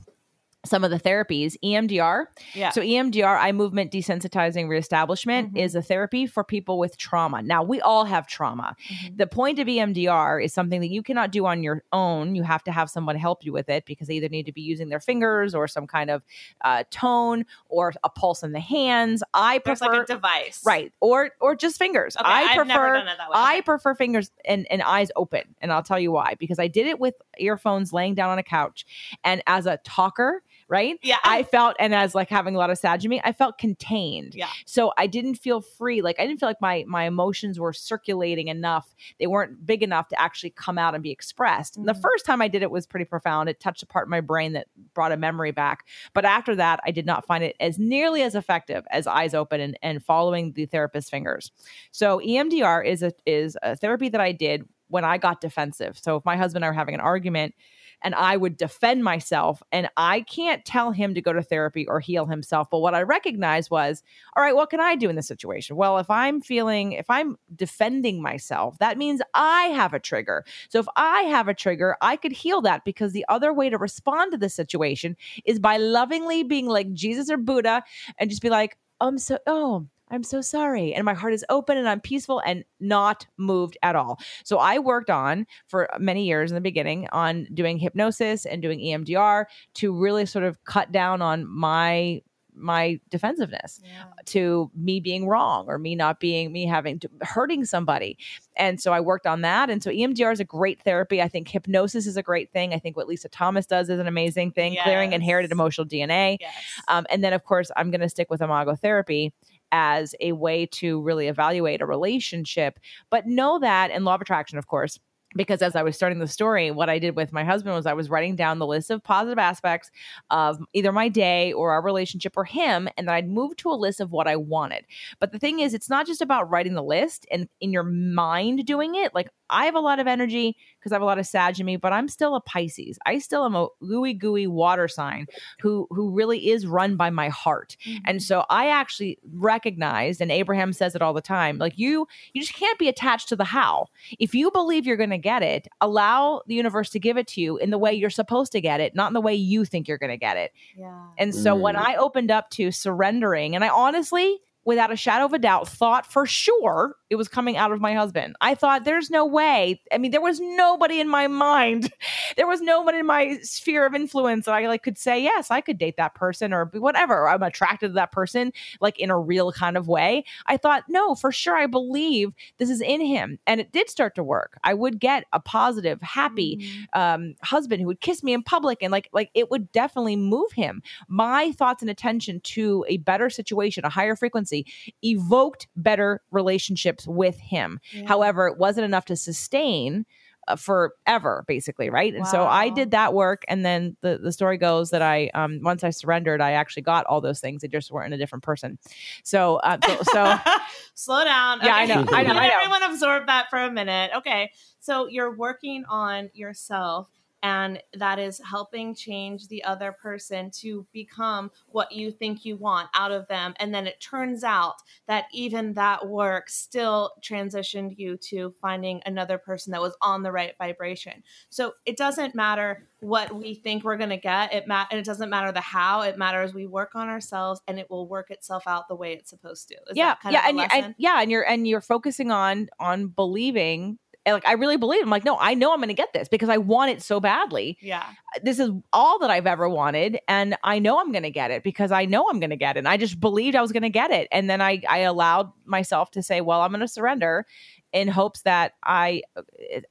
some of the therapies emdr yeah. So emdr eye movement desensitizing reestablishment mm-hmm. is a therapy for people with trauma. Now we all have trauma. Mm-hmm. the point of emdr is something that you cannot do on your own. You have to have someone help you with it because they either need to be using their fingers or some kind of uh, tone or a pulse in the hands. I There's prefer like a device. Right. Or or just fingers. Okay, i I've prefer i prefer fingers and, and eyes open and i'll tell you why. Because i did it with earphones laying down on a couch and as a talker right? Yeah. I felt, and as like having a lot of sad me, I felt contained. Yeah. So I didn't feel free. Like I didn't feel like my my emotions were circulating enough. They weren't big enough to actually come out and be expressed. Mm-hmm. the first time I did it was pretty profound. It touched a part of my brain that brought a memory back. But after that, I did not find it as nearly as effective as eyes open and, and following the therapist's fingers. So EMDR is a is a therapy that I did when I got defensive. So if my husband and I were having an argument and I would defend myself. And I can't tell him to go to therapy or heal himself. But what I recognized was, all right, what can I do in this situation? Well, if I'm feeling, if I'm defending myself, that means I have a trigger. So if I have a trigger, I could heal that because the other way to respond to this situation is by lovingly being like Jesus or Buddha and just be like, I'm so, oh, I'm so sorry. And my heart is open and I'm peaceful and not moved at all. So I worked on for many years in the beginning on doing hypnosis and doing EMDR to really sort of cut down on my my defensiveness Yeah. to me being wrong or me not being me having to hurting somebody and so i worked on that and so emdr is a great therapy i think hypnosis is a great thing i think what lisa thomas does is an amazing thing clearing inherited emotional dna Yes. um, and then, of course, I'm going to stick with imago therapy as a way to really evaluate a relationship. But know that, and law of attraction, of course, because as I was starting the story, what I did with my husband was I was writing down the list of positive aspects of either my day or our relationship or him, and then I'd move to a list of what I wanted. But the thing is, it's not just about writing the list and in your mind doing it. Like I have a lot of energy because I have a lot of Sag in me, but I'm still a Pisces. I still am a gooey gooey water sign who who really is run by my heart. And so I actually recognized, and Abraham says it all the time, like you, you just can't be attached to the how. If you believe you're going to get it, allow the universe to give it to you in the way you're supposed to get it, not in the way you think you're going to get it. yeah. And so when Mm. I opened up to surrendering, and I honestly, without a shadow of a doubt, thought for sure it was coming out of my husband. I thought there's no way. I mean, there was nobody in my mind. There was nobody in my sphere of influence that I like could say, yes, I could date that person or whatever. I'm attracted to that person, like in a real kind of way. I thought, no, for sure, I believe this is in him. And it did start to work. I would get a positive, happy, Mhm. um, husband who would kiss me in public and like like it would definitely move him my thoughts and attention to a better situation a higher frequency evoked better relationships with him Yeah. however it wasn't enough to sustain uh, forever basically right and so i did that work and then the, the story goes that i um, once i surrendered i actually got all those things they just weren't a different person so uh, so, so slow down. Yeah, I know, I know, Let I know. Everyone absorb that for a minute. Okay, so you're working on yourself, and that is helping change the other person to become what you think you want out of them. And then it turns out that even that work still transitioned you to finding another person that was on the right vibration. So it doesn't matter what we think we're going to get. It ma- and it doesn't matter the how. It matters we work on ourselves, and it will work itself out the way it's supposed to. Is yeah that kind yeah of and, and yeah and you're and you're focusing on on believing and, like i really believe i'm like no i know i'm going to get this because i want it so badly yeah. Uh, this is all that i've ever wanted and i know i'm going to get it because i know i'm going to get it and i just believed i was going to get it and then i i allowed myself to say well i'm going to surrender in hopes that I uh,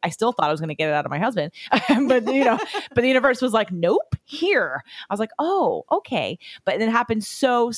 I still thought I was going to get it out of my husband, but you know, but the universe was like, nope, here. I was like, oh, okay, but it happened so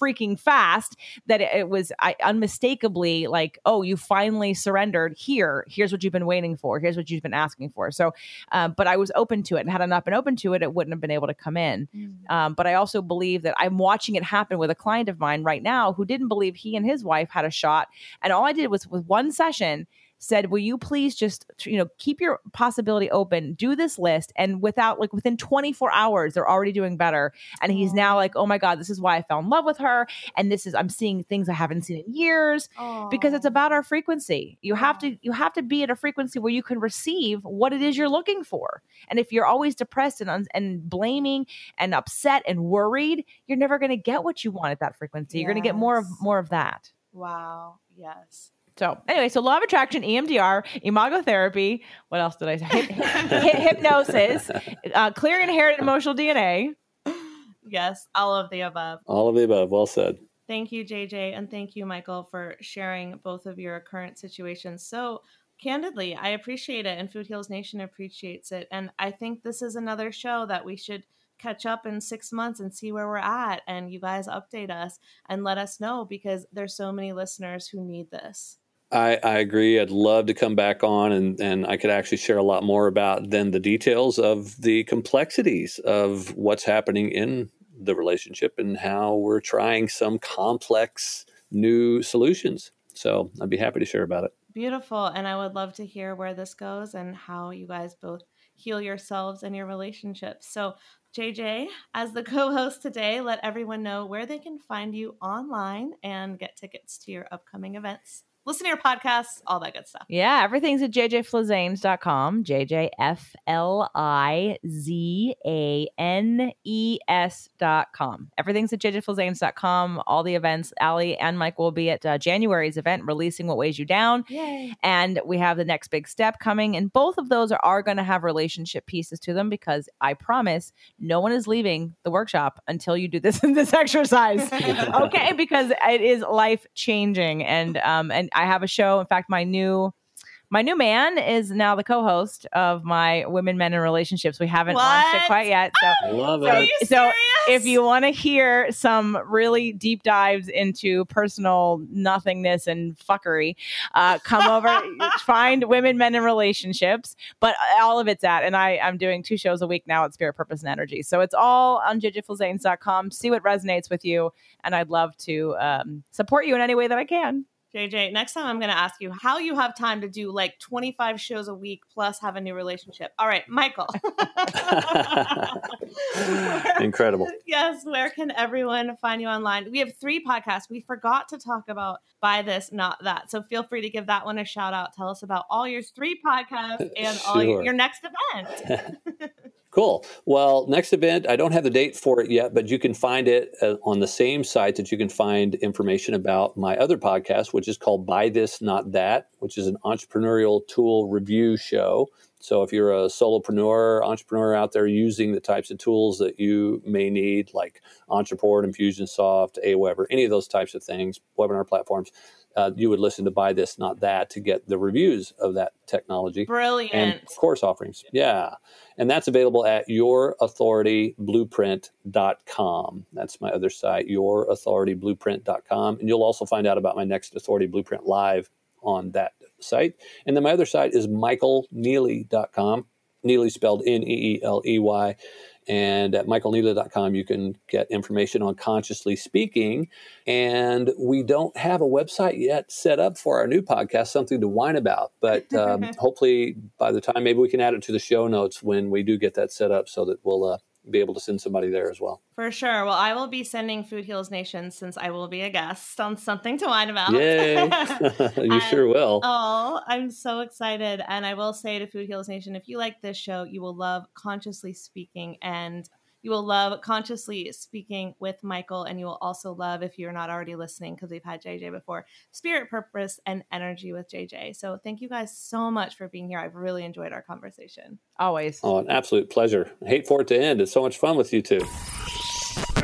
freaking fast that it, it was I unmistakably like, oh, you finally surrendered. Here, here's what you've been waiting for. Here's what you've been asking for. So, um, but I was open to it, and had I not been open to it, it wouldn't have been able to come in. Um, but I also believe that I'm watching it happen with a client of mine right now who didn't believe he and his wife had a shot. And all I did was with one session said, "Will you please just you know keep your possibility open? Do this list." And without like within 24 hours, they're already doing better. And he's now like, "Oh my god, this is why I fell in love with her." And this is I'm seeing things I haven't seen in years because it's about our frequency. You have to you have to be at a frequency where you can receive what it is you're looking for. And if you're always depressed and and blaming and upset and worried, you're never going to get what you want at that frequency. You're going to get more of more of that. Wow. Yes. So anyway, so law of attraction, EMDR, imago therapy. What else did I say? Hyp- hy- hypnosis, uh, clearing inherited emotional DNA. Yes. All of the above. All of the above. Well said. Thank you, JJ, and thank you, Michael, for sharing both of your current situations so candidly. I appreciate it, and Food Heals Nation appreciates it. And I think this is another show that we should catch up in six months and see where we're at. And you guys update us and let us know because there's so many listeners who need this. I, I agree. I'd love to come back on and, and I could actually share a lot more about then the details of the complexities of what's happening in the relationship and how we're trying some complex new solutions. So I'd be happy to share about it. Beautiful. And I would love to hear where this goes and how you guys both heal yourselves and your relationships. So, JJ, as the co host today, let everyone know where they can find you online and get tickets to your upcoming events. Listen to your podcasts, all that good stuff. Yeah, everything's at jjflizanes.com. J J F L I Z A N E S.com. Everything's at jjflizanes.com. All the events. Allie and Mike will be at uh, January's event, Releasing What Weighs You Down. Yay. And we have the next big step coming. And both of those are, are going to have relationship pieces to them because I promise no one is leaving the workshop until you do this in this exercise. okay, because it is life changing. And um and I have a show. In fact, my new my new man is now the co-host of my women, men, and relationships. We haven't launched it quite yet. So I love Are it. so if you want to hear some really deep dives into personal nothingness and fuckery, uh, come over, find women, men, and relationships. But all of it's at, and I, I'm doing two shows a week now at Spirit, Purpose, and Energy. So it's all on jjflizanes.com. See what resonates with you. And I'd love to um, support you in any way that I can. JJ, next time I'm going to ask you how you have time to do like 25 shows a week plus have a new relationship. All right, Michael. Incredible. yes, where can everyone find you online? We have three podcasts. We forgot to talk about Buy This, Not That. So feel free to give that one a shout out. Tell us about all your three podcasts and all your, your next event. Cool. Well, next event, I don't have the date for it yet, but you can find it uh, on the same site that you can find information about my other podcast, which is called Buy This, Not That, which is an entrepreneurial tool review show. So if you're a solopreneur, entrepreneur out there using the types of tools that you may need, like Ontraport, Infusionsoft, Aweber, any of those types of things, webinar platforms, uh, you would listen to Buy This, Not That to get the reviews of that technology Brilliant. and course offerings. Yeah. And that's available at yourauthorityblueprint.com. That's my other site, yourauthorityblueprint.com. And you'll also find out about my next Authority Blueprint Live on that site. And then my other site is michaelneeley.com. Neeley spelled N E E L E Y. And at michaelneeley.com, you can get information on consciously speaking. And we don't have a website yet set up for our new podcast, something to whine about. But um, hopefully, by the time, maybe we can add it to the show notes when we do get that set up so that we'll uh, be able to send somebody there as well. For sure. Well, I will be sending Food Heals Nation since I will be a guest on something to whine about. Yay! you I- sure will. Oh, I'm so excited. And I will say to Food Heals Nation, if you like this show, you will love Consciously Speaking and you will love Consciously Speaking with Michael. And you will also love, if you're not already listening, because we've had JJ before, Spirit, Purpose, and Energy with JJ. So thank you guys so much for being here. I've really enjoyed our conversation. Always. Oh, an absolute pleasure. I hate for it to end. It's so much fun with you two.